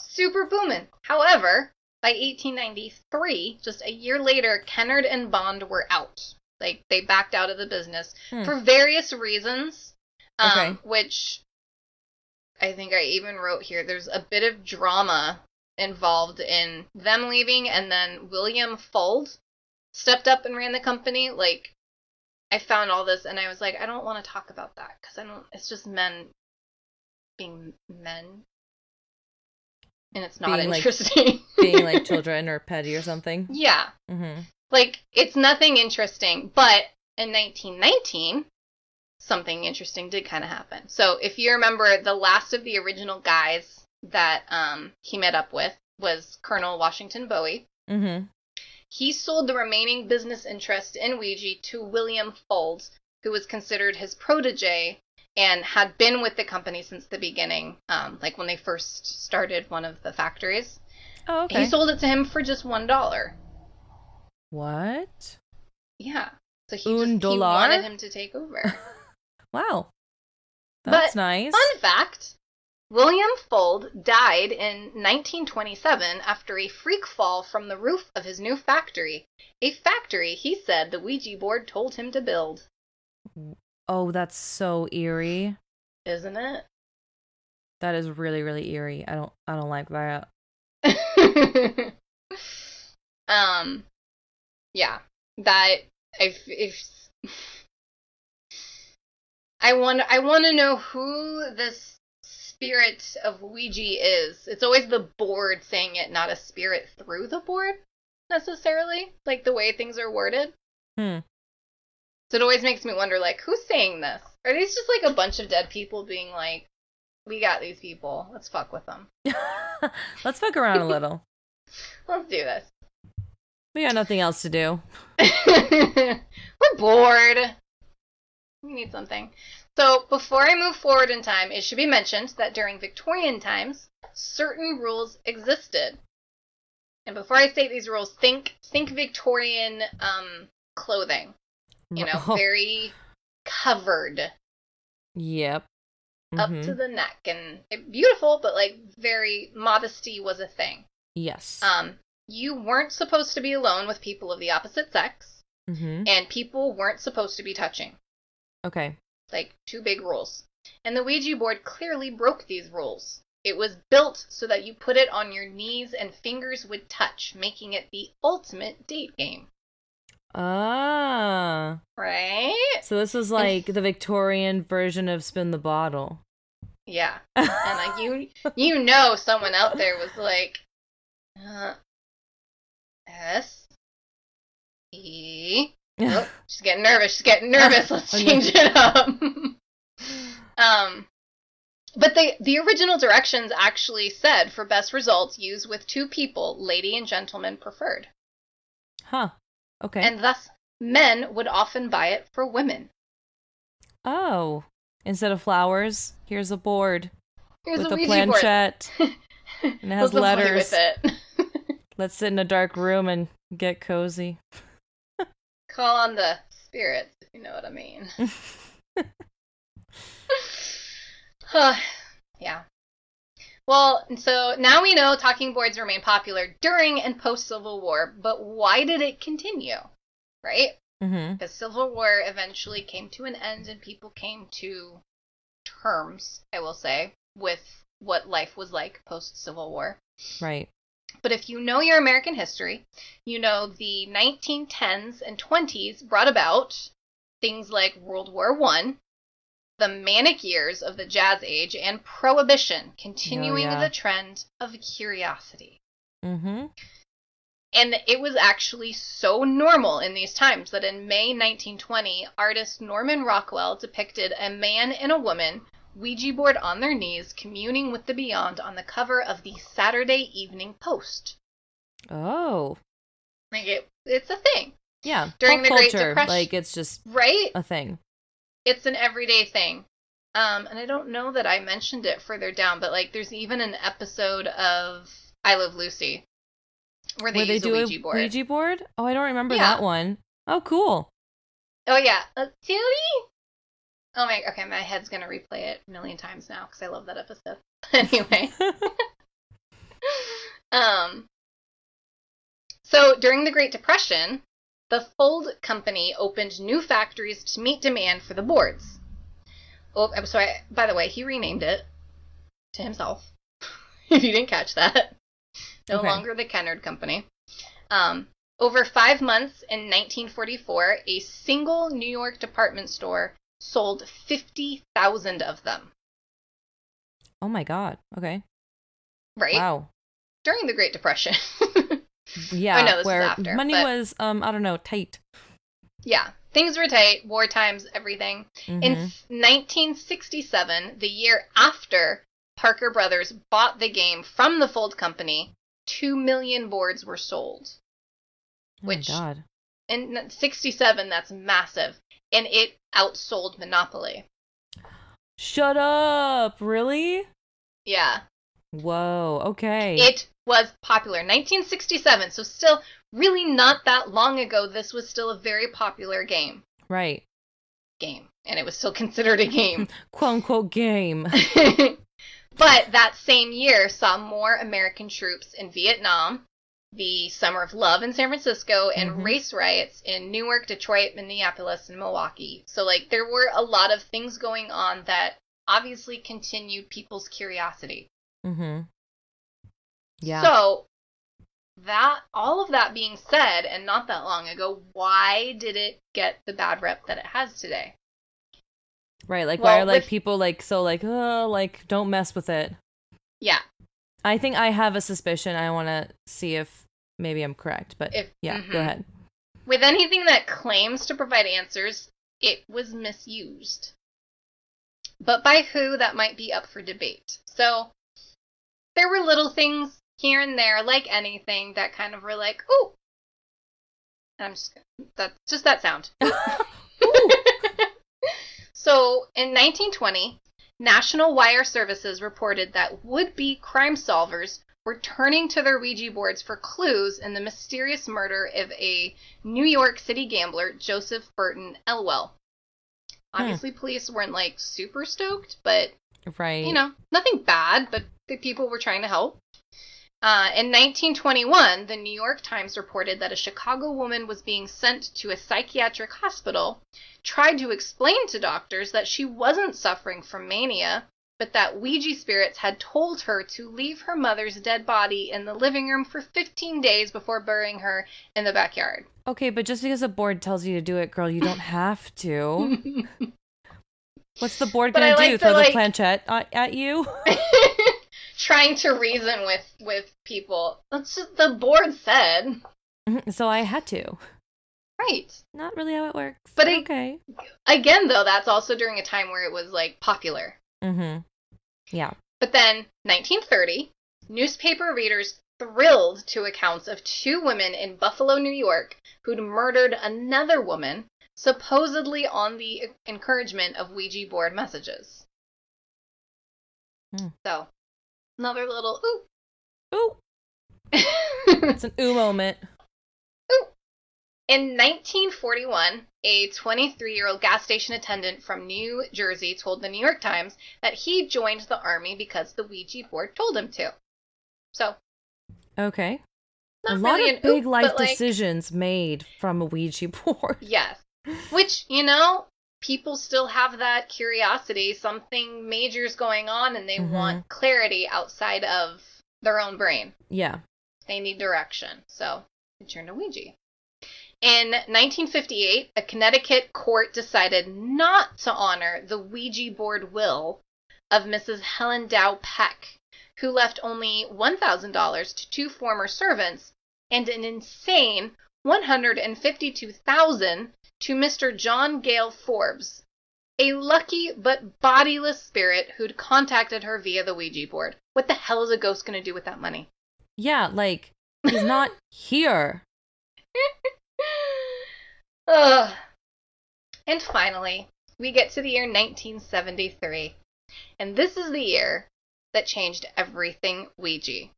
super booming. However, by 1893, just a year later, Kennard and Bond were out. Like, they backed out of the business Hmm. for various reasons, um, Okay. which I think I even wrote here. There's a bit of drama involved in them leaving, and then William Fuld stepped up and ran the company. Like, I found all this, and I was like, I don't want to talk about that because I don't. It's just men being men, and it's not Being, like- interesting. Being like children or petty or something. yeah, Mm-hmm. like it's nothing interesting but in 1919 something interesting did kind of happen so if you remember the last of the original guys that um, he met up with was colonel washington bowie Mm-hmm. he sold the remaining business interest in ouija to william Fuld, who was considered his protege and had been with the company since the beginning um, like when they first started one of the factories Oh, okay. he sold it to him for just one dollar what? Yeah. So he, Un just, he wanted him to take over. Wow. But That's nice. Fun fact William Fuld died in 1927 after a freak fall from the roof of his new factory. A factory he said the Ouija board told him to build. Oh, that's so eerie. Isn't it? That is really, really eerie. I don't I don't like that. um, yeah, that if if I want I want to know who this spirit of Ouija is. It's always the board saying it, not a spirit through the board necessarily, like the way things are worded. Hmm. So it always makes me wonder, like, who's saying this? Are these just like a bunch of dead people being like, "We got these people. Let's fuck with them. Let's fuck around a little. Let's do this." We got nothing else to do. We're bored. We need something. So, before I move forward in time, it should be mentioned that during Victorian times, certain rules existed. And before I state these rules, think think Victorian um, clothing. You know, Oh, very covered yep. up Mhm. to the neck and it- beautiful, but like very modesty was a thing. yes. Um, you weren't supposed to be alone with people of the opposite sex, hmm and people weren't supposed to be touching. Okay. like two big rules. And the Ouija board clearly broke these rules. It was built so that you put it on your knees and fingers would touch, making it the ultimate date game. Ah. Right? So this was like the Victorian version of spin the bottle. Yeah. And like you you know someone out there was like uh, S E Oh, she's getting nervous. She's getting nervous. Let's change it up. um, but the the original directions actually said for best results, use with two people, lady and gentleman preferred, huh. Okay. and thus men would often buy it for women. oh. Instead of flowers, here's a board Here's with a a planchette. board. and it has letters. with it. Let's sit in a dark room and get cozy. Call on the spirits, if you know what I mean. Huh. yeah. Well, so now we know talking boards remain popular during and post Civil War, but why did it continue? Right? Mm-hmm. Because Civil War eventually came to an end and people came to terms, I will say, with what life was like post Civil War. Right. But if you know your American history, you know the 1910s and 20s brought about things like World War One, the manic years of the Jazz Age and Prohibition, continuing yeah. the trend of curiosity. Mm-hmm. And it was actually so normal in these times that in May 1920, artist Norman Rockwell depicted a man and a woman, Ouija board on their knees, communing with the beyond on the cover of the Saturday Evening Post. Oh. Like it, it's a thing, Yeah. During the Great Depression- like it's just right? a thing. It's an everyday thing. Um, and I don't know that I mentioned it further down, but like there's even an episode of I Love Lucy where they Where they do a Ouija board. Ouija board? Oh, I don't remember Yeah. that one. Oh, cool. Oh yeah, uh, Tilly. Oh my. Okay, my head's gonna replay it a million times now because I love that episode. anyway, um, so during the Great Depression, the Fuld Company opened new factories to meet demand for the boards. Oh, I'm sorry. By the way, he renamed it to himself. if you didn't catch that, no Okay. longer the Kennard Company. Um, over five months in 1944, a single New York department store sold 50,000 of them. oh my god. Okay. Right? Wow. During the Great Depression. Yeah. no, where after, money but- was um I don't know tight. yeah. Things were tight, war times, everything. In Mhm. 1967, the year after Parker Brothers bought the game from the Fuld Company, 2 million boards were sold. Oh which- my god. In 67, that's massive. And it outsold Monopoly. Shut up. Really? Yeah. Whoa. Okay. It was popular. 1967, so still really not that long ago, this was still a very popular game. right. Game. And it was still considered a game. Quote unquote game. but that same year saw more American troops in Vietnam, the Summer of Love in San Francisco, and Mhm. race riots in Newark, Detroit, Minneapolis, and Milwaukee. So, like, there were a lot of things going on that obviously continued people's curiosity. mm-hmm. Yeah. So, that all of that being said, and not that long ago, why did it get the bad rep that it has today? right. Like well, why are like with- people like so like oh like don't mess with it. Yeah, I think I have a suspicion. I want to see if maybe I'm correct, but if yeah, mhm. go ahead. with anything that claims to provide answers, it was misused. But by who, that might be up for debate. So, there were little things here and there, like anything, that kind of were like, ooh. And I'm just, that's just that sound. so, in 1920, National Wire Services reported that would be crime solvers were turning to their Ouija boards for clues in the mysterious murder of a New York City gambler, Joseph Burton Elwell. Hmm. Obviously, police weren't like super stoked, but Right. you know, nothing bad, but the people were trying to help. Uh, in 1921, the New York Times reported that a Chicago woman was being sent to a psychiatric hospital, tried to explain to doctors that she wasn't suffering from mania, but that Ouija spirits had told her to leave her mother's dead body in the living room for 15 days before burying her in the backyard. Okay, but just because a board tells you to do it, girl, you don't have to. What's the board But gonna do? Throw like- the planchette at, at you? trying to reason with with people. That's just, the board said. so I had to. Right. Not really how it works. But it- okay. Again, though, that's also during a time where it was like popular. Mm-hmm. Yeah. But then, 1930, newspaper readers thrilled to accounts of two women in Buffalo, New York, who'd murdered another woman, supposedly on the encouragement of Ouija board messages. Hmm. So, another little ooh. Ooh, it's an ooh moment. Ooh. In 1941, a 23 year old gas station attendant from New Jersey told the New York Times that he joined the army because the Ouija board told him to. So, Okay. a lot really of big oop, life but, like, decisions made from a Ouija board. Yes. Which, you know, people still have that curiosity. Something major is going on and they Mhm. want clarity outside of their own brain. Yeah. They need direction. So, they turn to Ouija. In 1958, a Connecticut court decided not to honor the Ouija board will of Mrs. Helen Dow Peck, who left only $1,000 to two former servants and an insane 152,000 to Mr. John Gale Forbes, a lucky but bodiless spirit who'd contacted her via the Ouija board. What the hell is a ghost going to do with that money? Yeah, like he's not here. Ugh. And finally, we get to the year 1973. And this is the year that changed everything Ouija.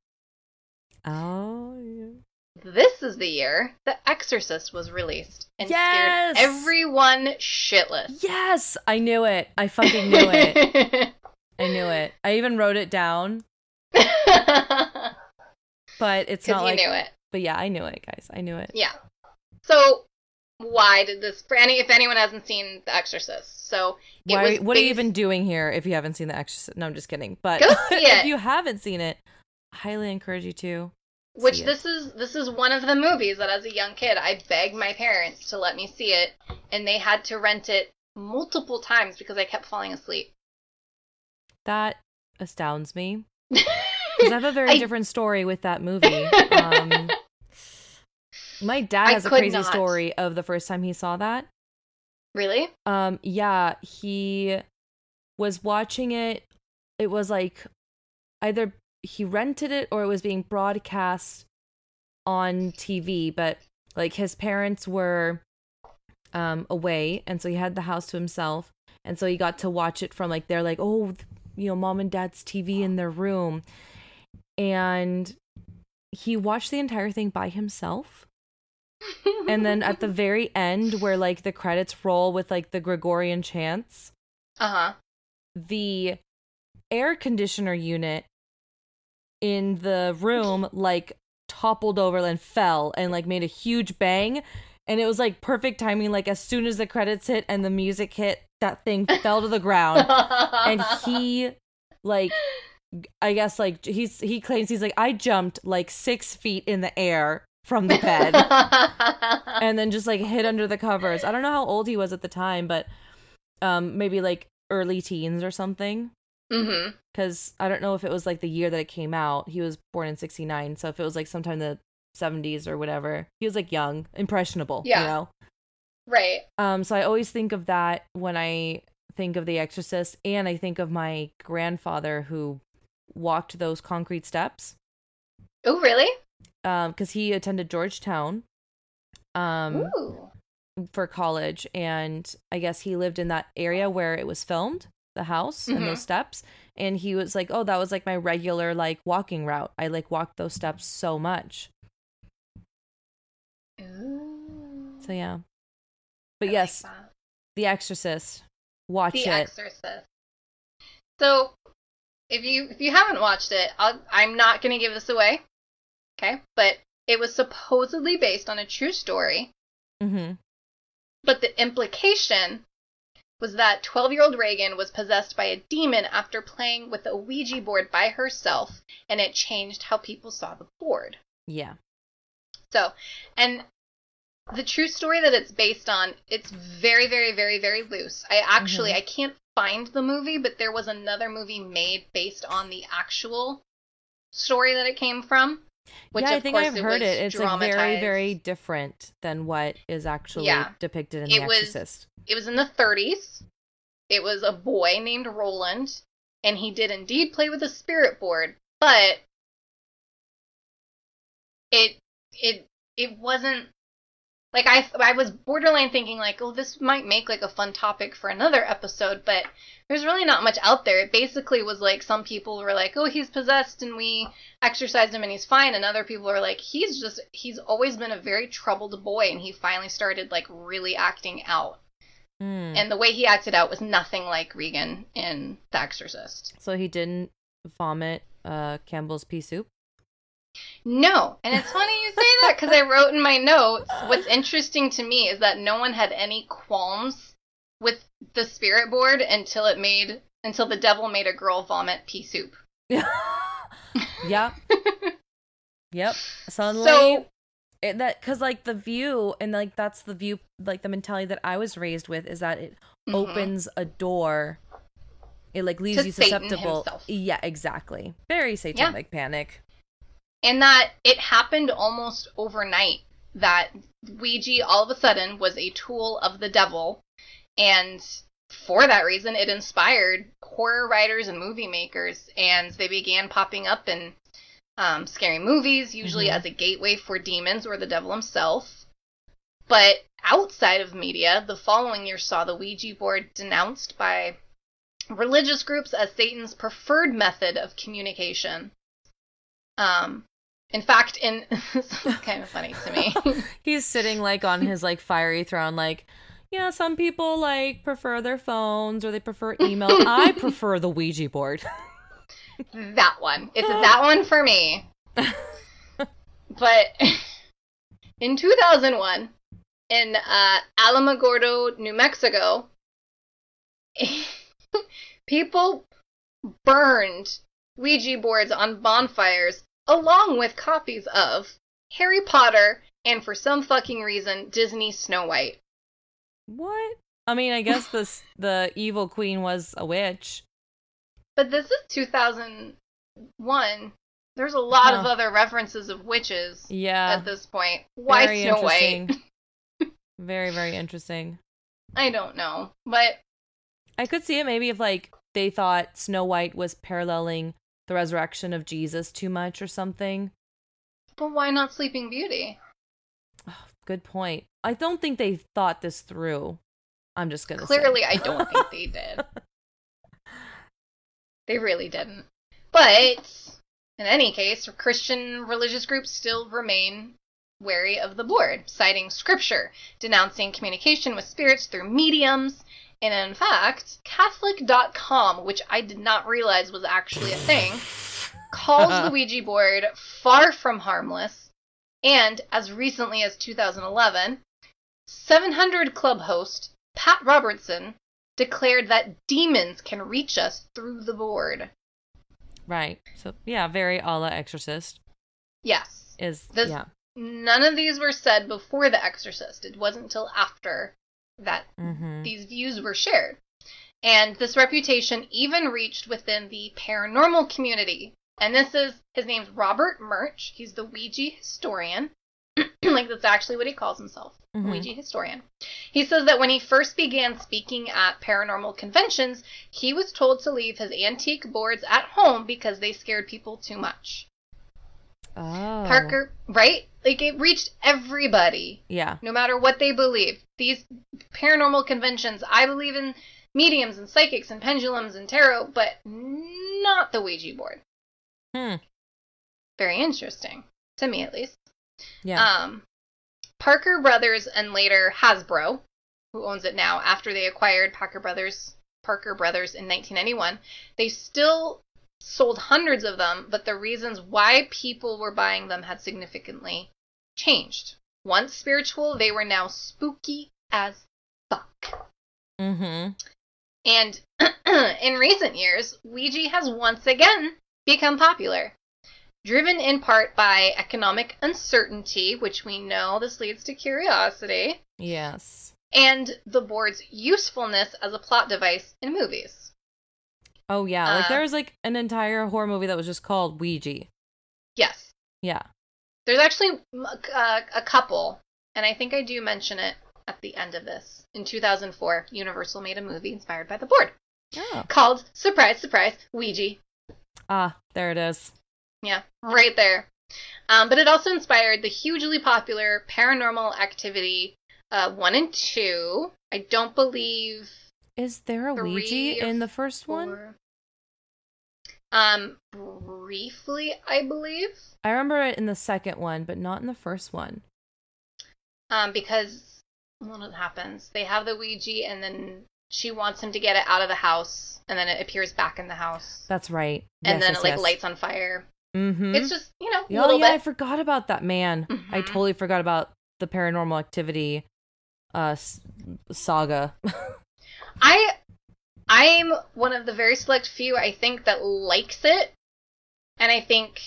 Oh, yeah. This is the year The Exorcist was released and Yes! scared everyone shitless. Yes, I knew it. I fucking knew it. I knew it. I even wrote it down, but it's not you like. knew it. But yeah, I knew it, guys. I knew it. Yeah. So why did this for any if anyone hasn't seen The Exorcist? So Why? was What are you even doing here if you haven't seen The Exorcist? No, I'm just kidding. But if you haven't seen it, I highly encourage you to. Which it. this is this is one of the movies that as a young kid I begged my parents to let me see it and they had to rent it multiple times because I kept falling asleep. That astounds me because I have a very I- different story with that movie. Um, my dad has a crazy not. story of the first time he saw that. really? Um, yeah, he was watching it. It was like either he rented it or it was being broadcast on TV, but like his parents were um away and so he had the house to himself and so he got to watch it from like they're like, "Oh, you know, mom and dad's TV in their room." And he watched the entire thing by himself and then at the very end where like the credits roll with like the gregorian chants uh-huh. the air conditioner unit in the room like toppled over and fell and like made a huge bang. And it was like perfect timing like as soon as the credits hit and the music hit that thing fell to the ground. And he like i guess like he's he claims he's like i jumped like six feet in the air from the bed. And then just like hid under the covers. I don't know how old he was at the time, but um maybe like early teens or something mm-hmm. cuz I don't know if it was like the year that it came out. He was born in 69, so if it was like sometime in the 70s or whatever. He was like young, impressionable, Yeah. you know. Right. Um so I always think of that when I think of The Exorcist and I think of my grandfather who walked those concrete steps Oh, really? um cuz he attended Georgetown. Um Ooh. for college and I guess he lived in that area where it was filmed, the house and Mhm. those steps. And he was like, Oh, that was like my regular like walking route. I like walked those steps so much. Ooh. So yeah. But I yes, that. The Exorcist. Watch The it. Exorcist. So, if you if you haven't watched it, I'll, I'm not going to give this away. Okay, but it was supposedly based on a true story. mm-hmm. But the implication was that 12 year old Regan was possessed by a demon after playing with a Ouija board by herself, and it changed how people saw the board. Yeah. So, and the true story that it's based on, it's very, very, very, very loose. I actually, Mhm. I can't find the movie, but there was another movie made based on the actual story that it came from. Which yeah, I think I've heard it. It's like very, very different than what is actually Yeah. depicted in It The was- Exorcist. It was in the 30s. It was a boy named Roland, and he did indeed play with a spirit board, but it it it wasn't like I I was borderline thinking like, oh, this might make like a fun topic for another episode, but there's really not much out there. It basically was like some people were like, oh, he's possessed, and we exorcised him, and he's fine, and other people were like, he's just he's always been a very troubled boy, and he finally started like really acting out. Mm. And the way he acted out was nothing like Regan in The Exorcist. so he didn't vomit uh Campbell's pea soup. No, and it's funny you say that because I wrote in my notes. What's interesting to me is that no one had any qualms with the spirit board until it made until the devil made a girl vomit pea soup. yep. Yep. Suddenly So it, that because like the view and like that's the view like the mentality that I was raised with is that it Mhm. opens a door. It like leaves you susceptible. Yeah, exactly. Very satanic panic. And that it happened almost overnight that Ouija all of a sudden was a tool of the devil, and for that reason, it inspired horror writers and movie makers, and they began popping up in um, scary movies, usually Mhm. as a gateway for demons or the devil himself. But outside of media, the following year saw the Ouija board denounced by religious groups as Satan's preferred method of communication. Um, in fact, in is kind of funny to me. He's sitting like on his like fiery throne, like, yeah, some people like prefer their phones or they prefer email. I prefer the Ouija board. that one. It's that one for me. But in 2001, in uh, Alamogordo, New Mexico, people burned Ouija boards on bonfires along with copies of Harry Potter and, for some fucking reason, Disney Snow White. what? I mean, I guess this the evil queen was a witch. But this is 2001. There's a lot of other references of witches Yeah. at this point. Why very Snow White? very, very interesting. I don't know. But I could see it maybe if like they thought Snow White was paralleling the resurrection of Jesus too much or something. but why not Sleeping Beauty? Oh, good point. I don't think they thought this through. I'm just gonna say. Clearly, I don't think they did. They really didn't. But in any case, Christian religious groups still remain wary of the board, citing scripture, denouncing communication with spirits through mediums, and in fact, Catholic.com, which I did not realize was actually a thing, calls the Ouija board far from harmless, and as recently as 2011, 700 Club host Pat Robertson declared that demons can reach us through the board. Right. So yeah, very a la Exorcist Yes. is This- yeah. None of these were said before The Exorcist. It wasn't until after that Mm-hmm. these views were shared. And this reputation even reached within the paranormal community. And this is, his name's Robert Murch. He's the Ouija historian. like, that's actually what he calls himself Mhm. Ouija historian. He says that when he first began speaking at paranormal conventions, he was told to leave his antique boards at home because they scared people too much. Oh. Parker, right? Like, it reached everybody Yeah. no matter what they believe. These paranormal conventions, I believe in mediums and psychics and pendulums and tarot, but not the Ouija board. Hmm. Very interesting, to me at least. Yeah. Um, Parker Brothers and later Hasbro, who owns it now, after they acquired Parker Brothers, Parker Brothers in 1991, they still sold hundreds of them, but the reasons why people were buying them had significantly changed. Once spiritual, they were now spooky as fuck. mm-hmm. And in recent years, Ouija has once again become popular. Driven in part by economic uncertainty, which we know this leads to curiosity, Yes. and the board's usefulness as a plot device in movies. Oh yeah. Like Uh, there was like an entire horror movie that was just called Ouija. Yes, Yeah. There's actually uh, a couple, and I think I do mention it at the end of this. In 2004, Universal made a movie inspired by the board Oh. called Surprise, Surprise, Ouija. Ah, there it is. Yeah, right there. Um, but it also inspired the hugely popular Paranormal Activity uh, 1 and 2. I don't believe Is there a Ouija in the first one? Um, briefly, I believe. I remember it in the second one, but not in the first one. Um, because what happens? They have the Ouija, and then she wants him to get it out of the house, and then it appears back in the house, That's right. and yes, then yes, it like yes. lights on fire. Mm-hmm. It's just you know a oh yeah, I forgot about that man. I Mhm. totally forgot about the paranormal activity uh s- saga. I I'm one of the very select few I think that likes it, and I think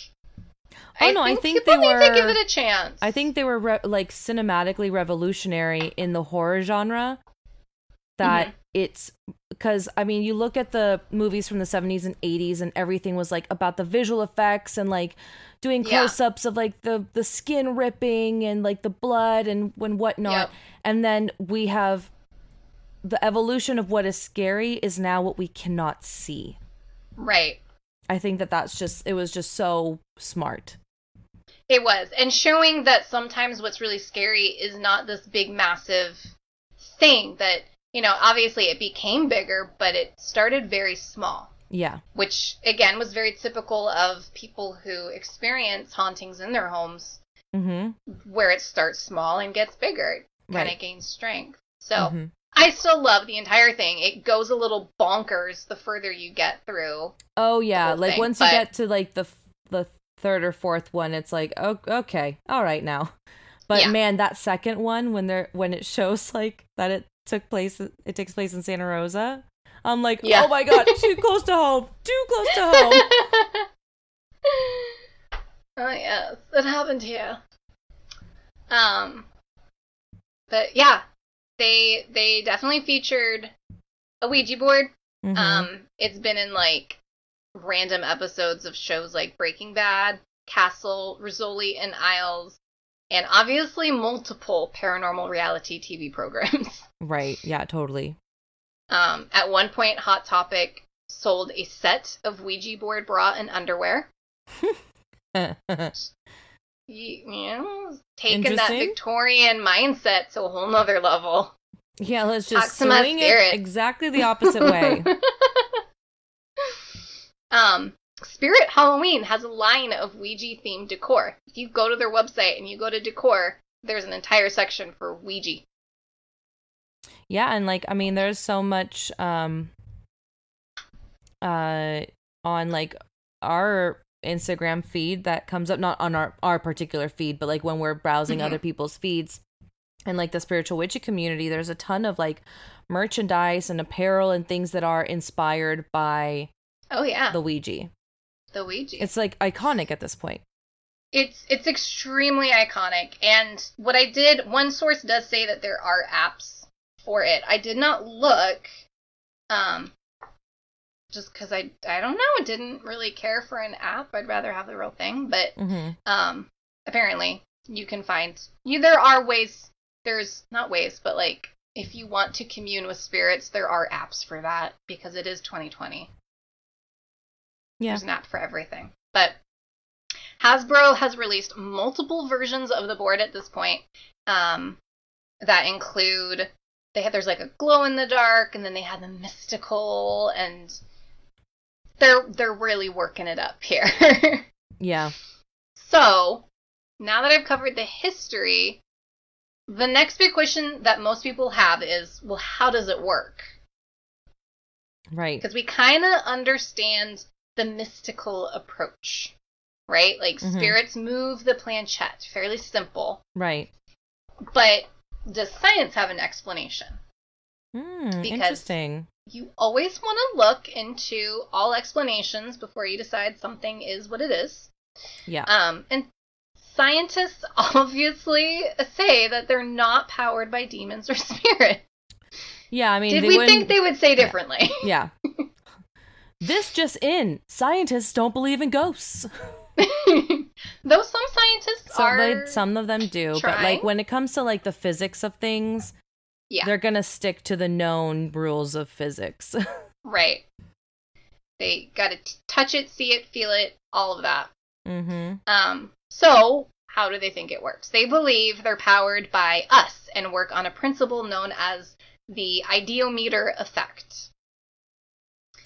Oh, no, I think they need to give it a chance. I think they were re- like cinematically revolutionary in the horror genre. That Mhm. it's because I mean, you look at the movies from the 70s and 80s, and everything was like about the visual effects and like doing close ups of like the the skin ripping and like the blood and when whatnot. Yep. And then we have the evolution of what is scary is now what we cannot see. right. I think that that's just it was just so smart. It was. And showing that sometimes what's really scary is not this big, massive thing that, you know, obviously it became bigger, but it started very small, Yeah. which, again, was very typical of people who experience hauntings in their homes Mm-hmm. where it starts small and gets bigger. It kind of Right. gains strength. So Mhm. I still love the entire thing. It goes a little bonkers the further you get through. Oh yeah, like thing, once but- you get to like the the third or fourth one, it's like oh okay, all right now. But Yeah. man, that second one when they're when it shows like that it took place, it takes place in Santa Rosa. I'm like, Yeah. oh my god, too close to home, too close to home. oh yes, it happened here. Um, but yeah, they they definitely featured a Ouija board. Mhm. Um, it's been in like random episodes of shows like Breaking Bad, Castle, Rizzoli, and Isles, and obviously multiple paranormal reality TV programs. right, yeah, totally. Um, at one point, Hot Topic sold a set of Ouija board bra and underwear. Know, taking that Victorian mindset to a whole nother level. yeah, let's just swing it exactly the opposite way. um, Spirit Halloween has a line of Ouija themed decor. If you go to their website and you go to decor, there's an entire section for Ouija. yeah and like i mean there's so much um uh on like our instagram feed that comes up not on our our particular feed but like when we're browsing Mhm. other people's feeds and like the spiritual witchy community there's a ton of like merchandise and apparel and things that are inspired by Oh yeah, the ouija the Ouija. it's like iconic at this point It's it's extremely iconic, and what I did, one source does say that there are apps for it. I did not look, um, just because I I don't know, didn't really care for an app. I'd rather have the real thing, but mm-hmm. um, apparently you can find you. There are ways. There's not ways, but like if you want to commune with spirits, there are apps for that because it is 2020. yeah There's an app for everything. But Hasbro has released multiple versions of the board at this point. Um, that include they have there's like a glow in the dark, and then they have the mystical, and they're they're really working it up here. yeah so now that I've covered the history, the next big question that most people have is, well, how does it work? right because we kind of understand the mystical approach, right? Like Mhm. spirits move the planchette, fairly simple. right But does science have an explanation? mm, Because- interesting You always want to look into all explanations before you decide something is what it is. yeah Um, and scientists obviously say that they're not powered by demons or spirits. yeah i mean Did we think they would say differently? Yeah. this just in. Scientists don't believe in ghosts. Though some scientists Some, are. they, some of them do, but like when it comes to like the physics of things, Yeah. they're gonna stick to the known rules of physics. Right. They got to touch it, see it, feel it, all of that. mm-hmm. Um, so, how do they think it works? They believe they're powered by us and work on a principle known as the ideomotor effect.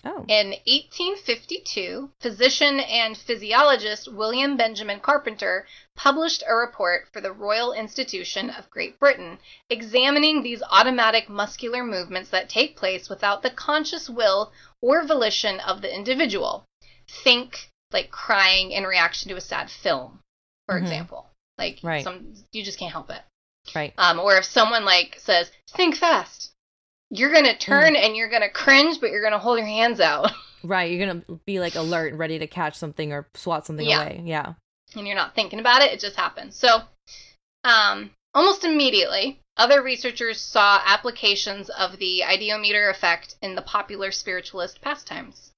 Oh. In 1852, physician and physiologist William Benjamin Carpenter published a report for the Royal Institution of Great Britain examining these automatic muscular movements that take place without the conscious will or volition of the individual. Think like crying in reaction to a sad film, for Mhm. example. Like Right. some you just can't help it. Right. Um, or if someone like says, "Think fast," you're gonna turn and you're gonna cringe, but you're gonna hold your hands out. Right. You're gonna be like alert and ready to catch something or swat something Yeah. away. Yeah. and you're not thinking about it, it just happens. So, um, almost immediately, other researchers saw applications of the ideomotor effect in the popular spiritualist pastimes.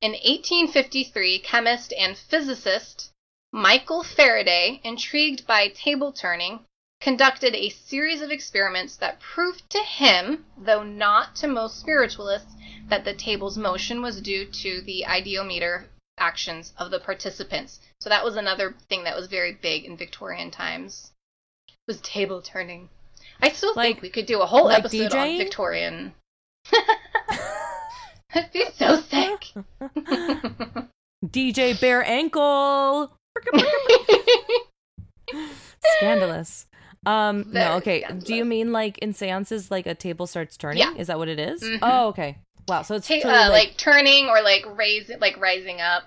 In 1853, chemist and physicist Michael Faraday, intrigued by table turning, conducted a series of experiments that proved to him, though not to most spiritualists, that the table's motion was due to the ideomotor actions of the participants. So that was another thing that was very big in Victorian times. Was table turning. I still Like- think we could do a whole like episode on Victorian. I'd be so sick. DJ Bare Ankle. Scandalous. Um Very no, okay. Do you mean like in seances like a table starts turning? Yeah. Is that what it is? Mhm. Oh, okay. Wow. So it's Ta- uh, like, like turning or like raising, like rising up.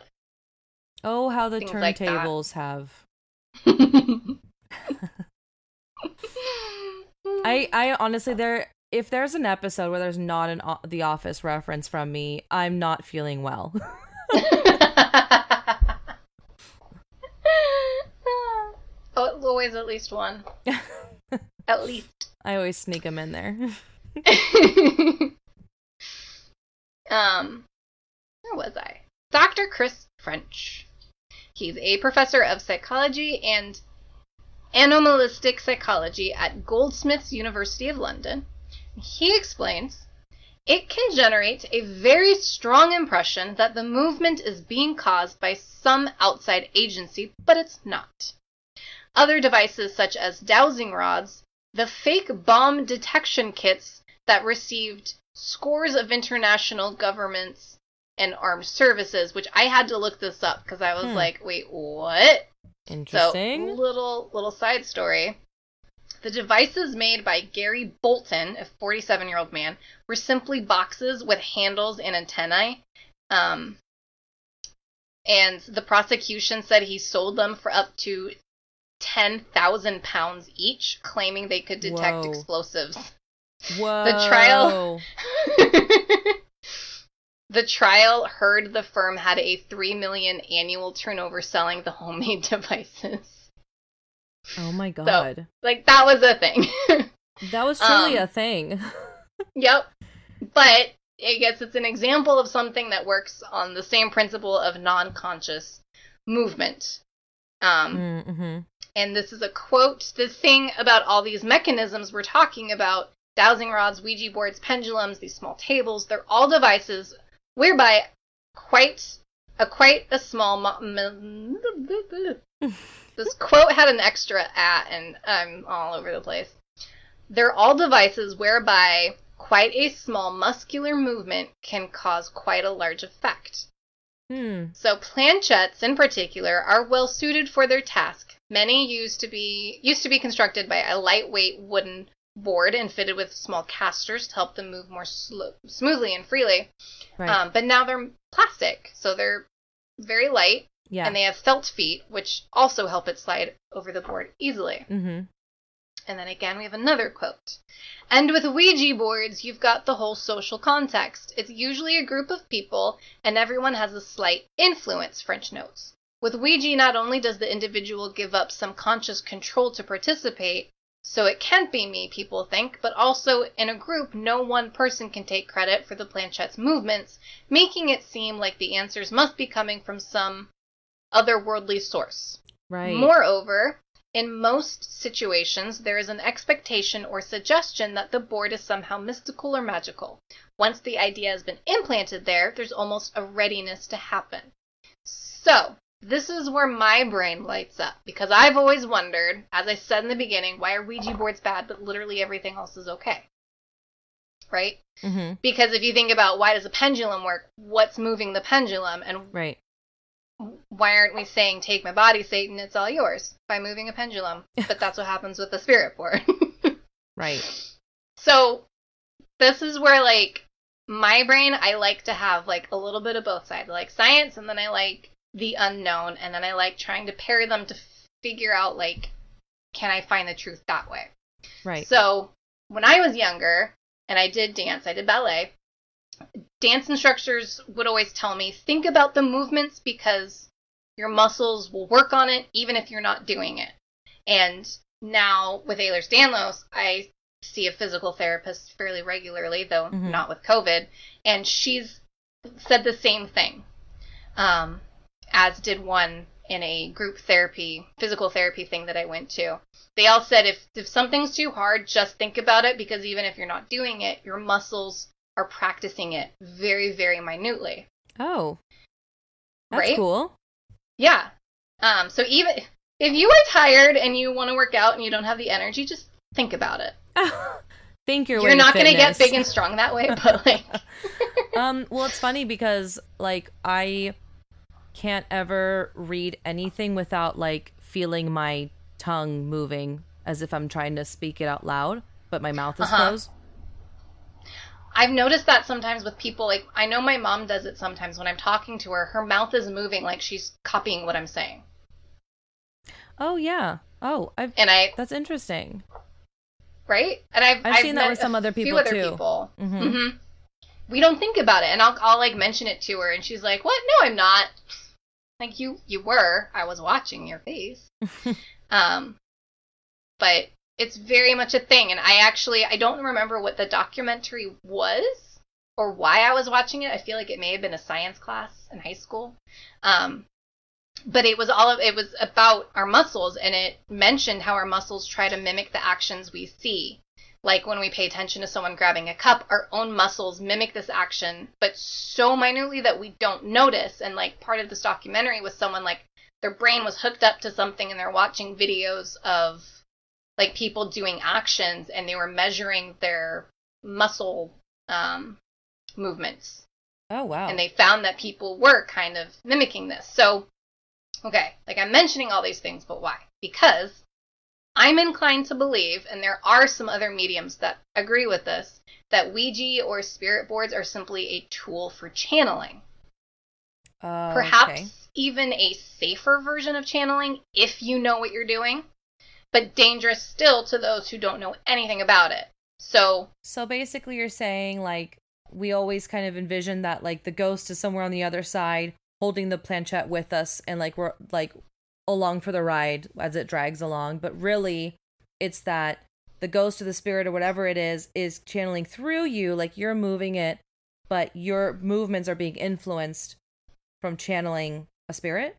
oh how the things like turntables have I I honestly there if there's an episode where there's not an o- The Office reference from me, I'm not feeling well. oh, always at least one. At least. I always sneak them in there. um, where was I? Dr. Chris French. He's a professor of psychology and anomalistic psychology at Goldsmiths University of London. He explains it can generate a very strong impression that the movement is being caused by some outside agency, but it's not. Other devices, such as dowsing rods, the fake bomb detection kits that received scores of international governments and armed services, which I had to look this up because I was Hmm. like, wait, what? Interesting. So, little little side story. The devices made by Gary Bolton, a 47 year old man, were simply boxes with handles and antennae. Um, and the prosecution said he sold them for up to 10,000 pounds each, claiming they could detect Whoa. explosives. Whoa. The trial- the trial heard the firm had a 3 million annual turnover selling the homemade devices. Oh my god. Like that was a thing. that was truly um, a thing. yep. But I guess it's an example of something that works on the same principle of non-conscious movement. Um, mm-hmm. And this is a quote. The thing about all these mechanisms we're talking about dowsing rods, Ouija boards, pendulums, these small tables they're all devices whereby quite a quite a small. Mo- this quote had an extra at, and I'm all over the place. They're all devices whereby quite a small muscular movement can cause quite a large effect. Hmm. So planchettes in particular are well suited for their task. Many used to be used to be constructed by a lightweight wooden board and fitted with small casters to help them move more smoothly and freely. Right. Um, but now they're plastic, so they're very light yeah. and they have felt feet, which also help it slide over the board easily. mm-hmm. And then again, we have another quote. And with Ouija boards, you've got the whole social context. It's usually a group of people, and everyone has a slight influence, French notes. With Ouija, not only does the individual give up some conscious control to participate, so it can't be me, people think, but also in a group, no one person can take credit for the planchette's movements, making it seem like the answers must be coming from some otherworldly source. Right. Moreover, in most situations, there is an expectation or suggestion that the board is somehow mystical or magical. Once the idea has been implanted there, there's almost a readiness to happen. So, this is where my brain lights up because I've always wondered, as I said in the beginning, why are Ouija boards bad but literally everything else is okay? Right? mm-hmm. Because if you think about why does a pendulum work, what's moving the pendulum, and Right. Why aren't we saying take my body satan it's all yours by moving a pendulum but that's what happens with the spirit board Right. so this is where like my brain i like to have like a little bit of both sides I like science and then i like the unknown and then i like trying to pair them to figure out like can i find the truth that way Right. so when I was younger and I did dance, I did ballet, dance instructors would always tell me, think about the movements because your muscles will work on it even if you're not doing it. And now with Ehlers Danlos, I see a physical therapist fairly regularly, though Mhm. not with COVID, and she's said the same thing, um, as did one in a group therapy, physical therapy thing that I went to. They all said if if something's too hard, just think about it because even if you're not doing it, your muscles are practicing it very, very minutely. Oh. That's Right? cool. Yeah. Um, so even if you are tired and you want to work out and you don't have the energy, just think about it. Think your way You're not going to get big and strong that way, but like, um well it's funny because like i can't ever read anything without like feeling my tongue moving as if i'm trying to speak it out loud but my mouth is Uh-huh. closed I've noticed that sometimes with people. Like, I know my mom does it sometimes when I'm talking to her. Her mouth is moving like she's copying what I'm saying, oh yeah oh i've and I that's interesting right? And I've I've seen that with some other people, other too. people. Mhm. hmm We don't think about it, and I'll I'll like mention it to her, and she's like, "What? No, I'm not." Like you you were. I was watching your face. um, but it's very much a thing, and I actually I don't remember what the documentary was or why I was watching it. I feel like it may have been a science class in high school. Um, but it was all of, it was about our muscles and it mentioned how our muscles try to mimic the actions we see like when we pay attention to someone grabbing a cup our own muscles mimic this action but so minutely that we don't notice and like part of this documentary was someone like their brain was hooked up to something and they're watching videos of like people doing actions and they were measuring their muscle um, movements oh wow and they found that people were kind of mimicking this. So, okay, like I'm mentioning all these things, but why? Because I'm inclined to believe, and there are some other mediums that agree with this, that Ouija or spirit boards are simply a tool for channeling. Uh, Perhaps okay. even a safer version of channeling if you know what you're doing, but dangerous still to those who don't know anything about it. So, so basically you're saying like we always kind of envision that like the ghost is somewhere on the other side holding the planchette with us and like we're like along for the ride as it drags along but really it's that the ghost or the spirit or whatever it is is channeling through you like you're moving it but your movements are being influenced from channeling a spirit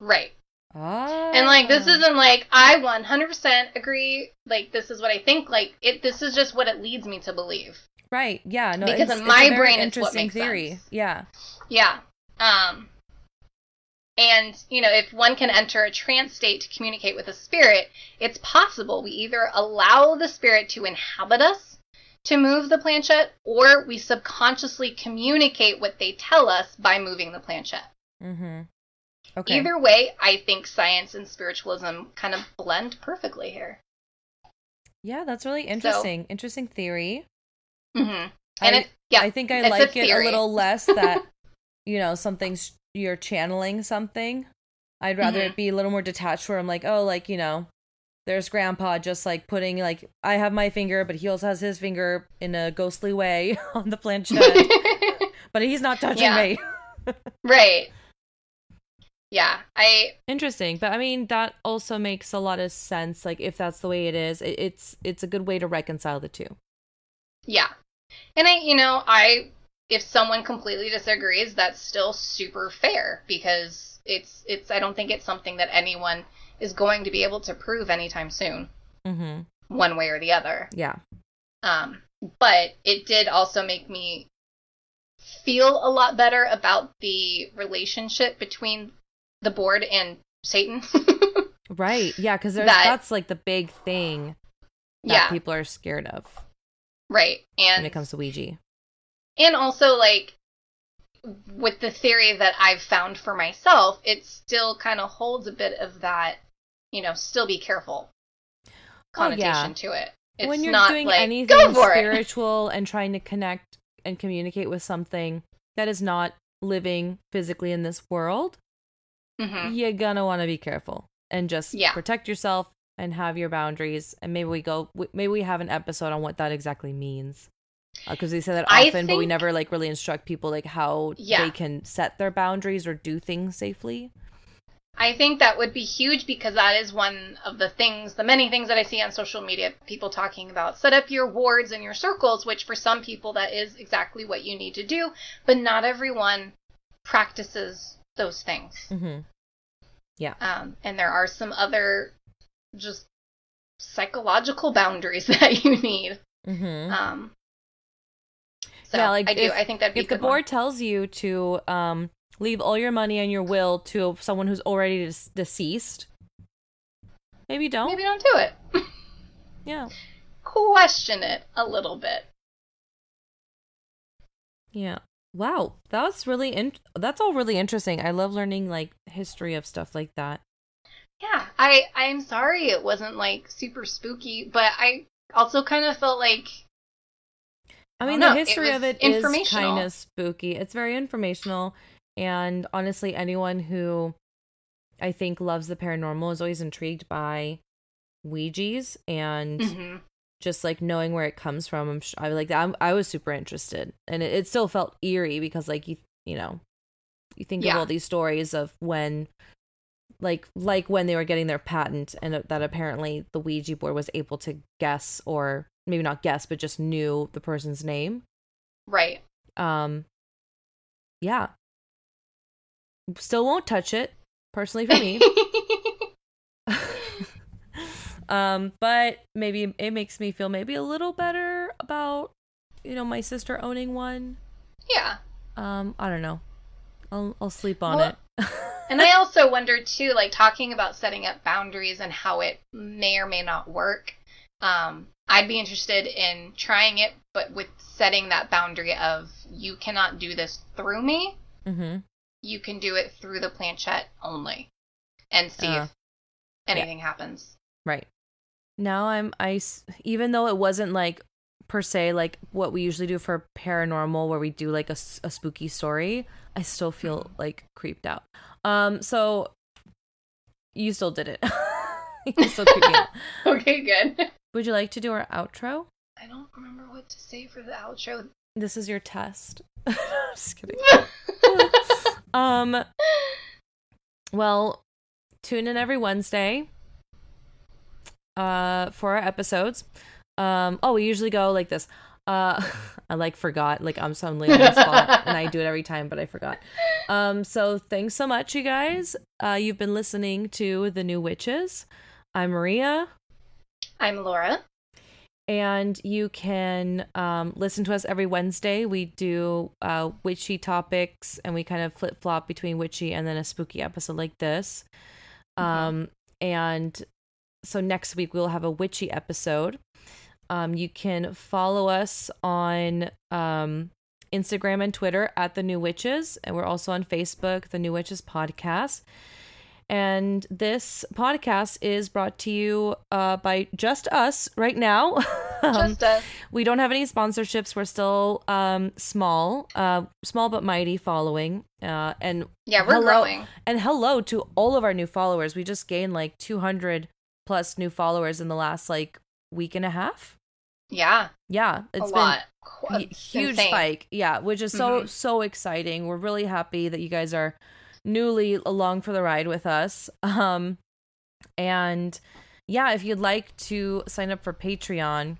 right. Ah And like this isn't like I 100% agree. Like this is what I think. Like it. This is just what it leads me to believe. right yeah no Because it's, in my brain, it's what interesting makes theory sense. yeah Yeah. Um. And you know, if one can enter a trance state to communicate with a spirit, it's possible we either allow the spirit to inhabit us to move the planchette, or we subconsciously communicate what they tell us by moving the planchette. mm-hmm okay Either way, I think science and spiritualism kind of blend perfectly here. Yeah, that's really interesting. interesting theory. Mm-hmm. And I, it, yeah, I think I like it a little less that you know something's you're channeling something. I'd rather Mhm. it be a little more detached, where I'm like, oh, like you know, there's Grandpa just like putting like I have my finger, but he also has his finger in a ghostly way on the planchette, but he's not touching Yeah. me. right. Yeah, I Interesting, but I mean that also makes a lot of sense. Like if that's the way it is, it, it's it's a good way to reconcile the two. yeah. And I, you know, I if someone completely disagrees, that's still super fair because it's it's I don't think it's something that anyone is going to be able to prove anytime soon, Mm-hmm. one way or the other. Yeah. Um, but it did also make me feel a lot better about the relationship between the board and Satan. Right. Yeah, because That- that's like the big thing that yeah, people are scared of right. And when it comes to Ouija. and also like with the theory that I've found for myself, it still kind of holds a bit of that, you know, still be careful Oh, yeah. connotation to it. It's when you're not doing like anything go for it. spiritual and trying to connect and communicate with something that is not living physically in this world, Mhm. you're gonna want to be careful and just Yeah. protect yourself and have your boundaries. And maybe we go, maybe we have an episode on what that exactly means. Because we say that often, but we never like really instruct people like how Yeah. they can set their boundaries or do things safely. I think that would be huge because that is one of the things, the many things that I see on social media, people talking about set up your wards and your circles, which for some people that is exactly what you need to do, but not everyone practices those things. Mm-hmm. Yeah. Um, and there are some other just psychological boundaries that you need. Mm-hmm. Um, so Yeah, like I do. if- I think that'd be if a the good one. board tells you to um leave all your money and your will to someone who's already deceased, maybe don't. Maybe don't do it. Yeah. Question it a little bit. Yeah. Wow, that's really in- that's all really interesting. I love learning like history of stuff like that. Yeah, I I'm sorry it wasn't like super spooky, but I also kind of felt like I I mean, don't the know, history was of it is kind of spooky. It's very informational, and honestly, anyone who I think loves the paranormal is always intrigued by Ouija's and Mhm. Just like knowing where it comes from. I'm, sh- I like I'm, I was super interested, and it, it still felt eerie because like you you know you think of all these stories of when like like when they were getting their patent and that apparently the Ouija board was able to guess or maybe not guess but just knew the person's name. right. Um yeah. Still won't touch it personally for me. um but maybe it makes me feel maybe a little better about you know my sister owning one. yeah. Um I don't know. I'll I'll sleep on Well, it. And I also wonder too, like talking about setting up boundaries and how it may or may not work. Um, I'd be interested in trying it, but with setting that boundary of you cannot do this through me. Mm-hmm. You can do it through the planchette only, and see Uh, if anything happens. Right. Now I'm I even though it wasn't like per se like what we usually do for paranormal where we do like a, a spooky story, I still feel like creeped out. Um so you still did it. you still creeped out. okay, good. Would you like to do our outro? I don't remember what to say for the outro. This is your test. Just kidding. um well, tune in every Wednesday uh for our episodes. Um oh, we usually go like this. Uh I like forgot, like I'm suddenly on the spot and I do it every time, but I forgot. Um so thanks so much you guys. Uh you've been listening to The New Witches. I'm Maria I'm Laura. and you can um, listen to us every Wednesday. We do uh, witchy topics, and we kind of flip flop between witchy and then a spooky episode like this. Um, and so next week we'll have a witchy episode. Um, you can follow us on um, Instagram and Twitter at the New Witches, and we're also on Facebook, the New Witches Podcast. And this podcast is brought to you uh, by just us right now. Um, Just us. we don't have any sponsorships. We're still um, small, uh, small but mighty following. Uh, and Yeah, we're hello- growing. And hello to all of our new followers. We just gained like 200 plus new followers in the last like week and a half. Yeah, Yeah, a it's lot. been Qu- a huge insane. spike. Yeah, which is so Mhm. so exciting. We're really happy that you guys are newly along for the ride with us. Um and yeah, if you'd like to sign up for Patreon,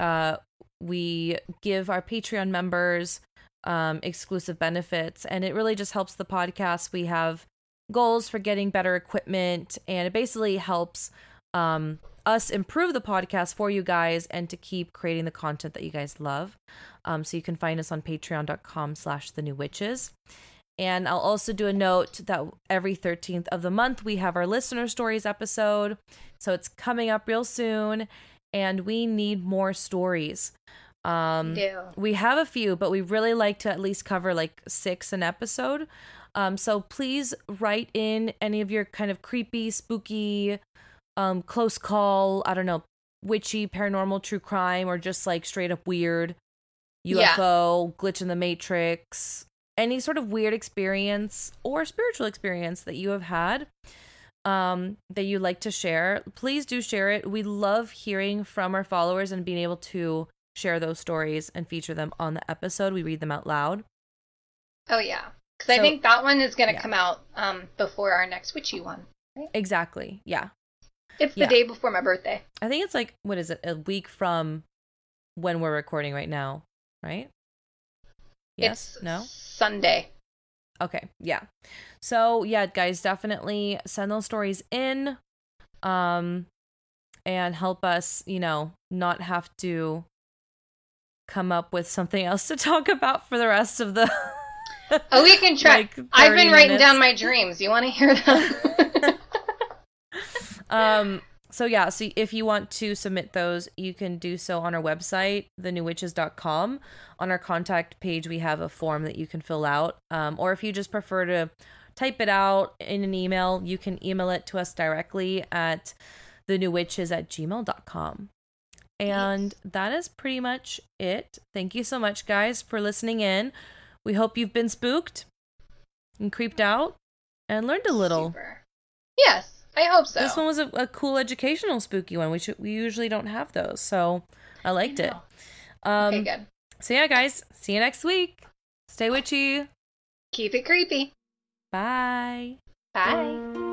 uh we give our Patreon members um exclusive benefits and it really just helps the podcast. We have goals for getting better equipment and it basically helps um us improve the podcast for you guys and to keep creating the content that you guys love. Um, so you can find us on patreon.com slash the new witches. And I'll also do a note that every 13th of the month we have our listener stories episode. So it's coming up real soon and we need more stories. Um do. we have a few, but we really like to at least cover like six an episode. Um, so please write in any of your kind of creepy, spooky, um, close call, I don't know, witchy, paranormal, true crime, or just like straight up weird Yeah. UFO, glitch in the matrix, any sort of weird experience or spiritual experience that you have had um that you like to share please do share it we love hearing from our followers and being able to share those stories and feature them on the episode we read them out loud Oh yeah. Because I think that one is going to yeah. come out um, before our next witchy one. Exactly. Yeah. It's the Yeah. day before my birthday. I think it's like what is it? A week from when we're recording right now, right? Yes. It's no. Sunday. Okay. Yeah. So yeah, guys, definitely send those stories in, um, and help us. You know, not have to come up with something else to talk about for the rest of the. Oh, we can try. like, I've 30 been writing minutes. down my dreams. You want to hear them? um so yeah so if you want to submit those you can do so on our website thenewwitches.com on our contact page we have a form that you can fill out um, or if you just prefer to type it out in an email you can email it to us directly at thenewwitches at gmail.com and that is pretty much it thank you so much guys for listening in we hope you've been spooked and creeped out and learned a little Super. Yes, I hope so. this one was a, a cool educational spooky one. We should, we usually don't have those, so I liked it. know. Um, okay, good. So yeah, guys, see you next week. Stay witchy. Keep it creepy. Bye. Bye.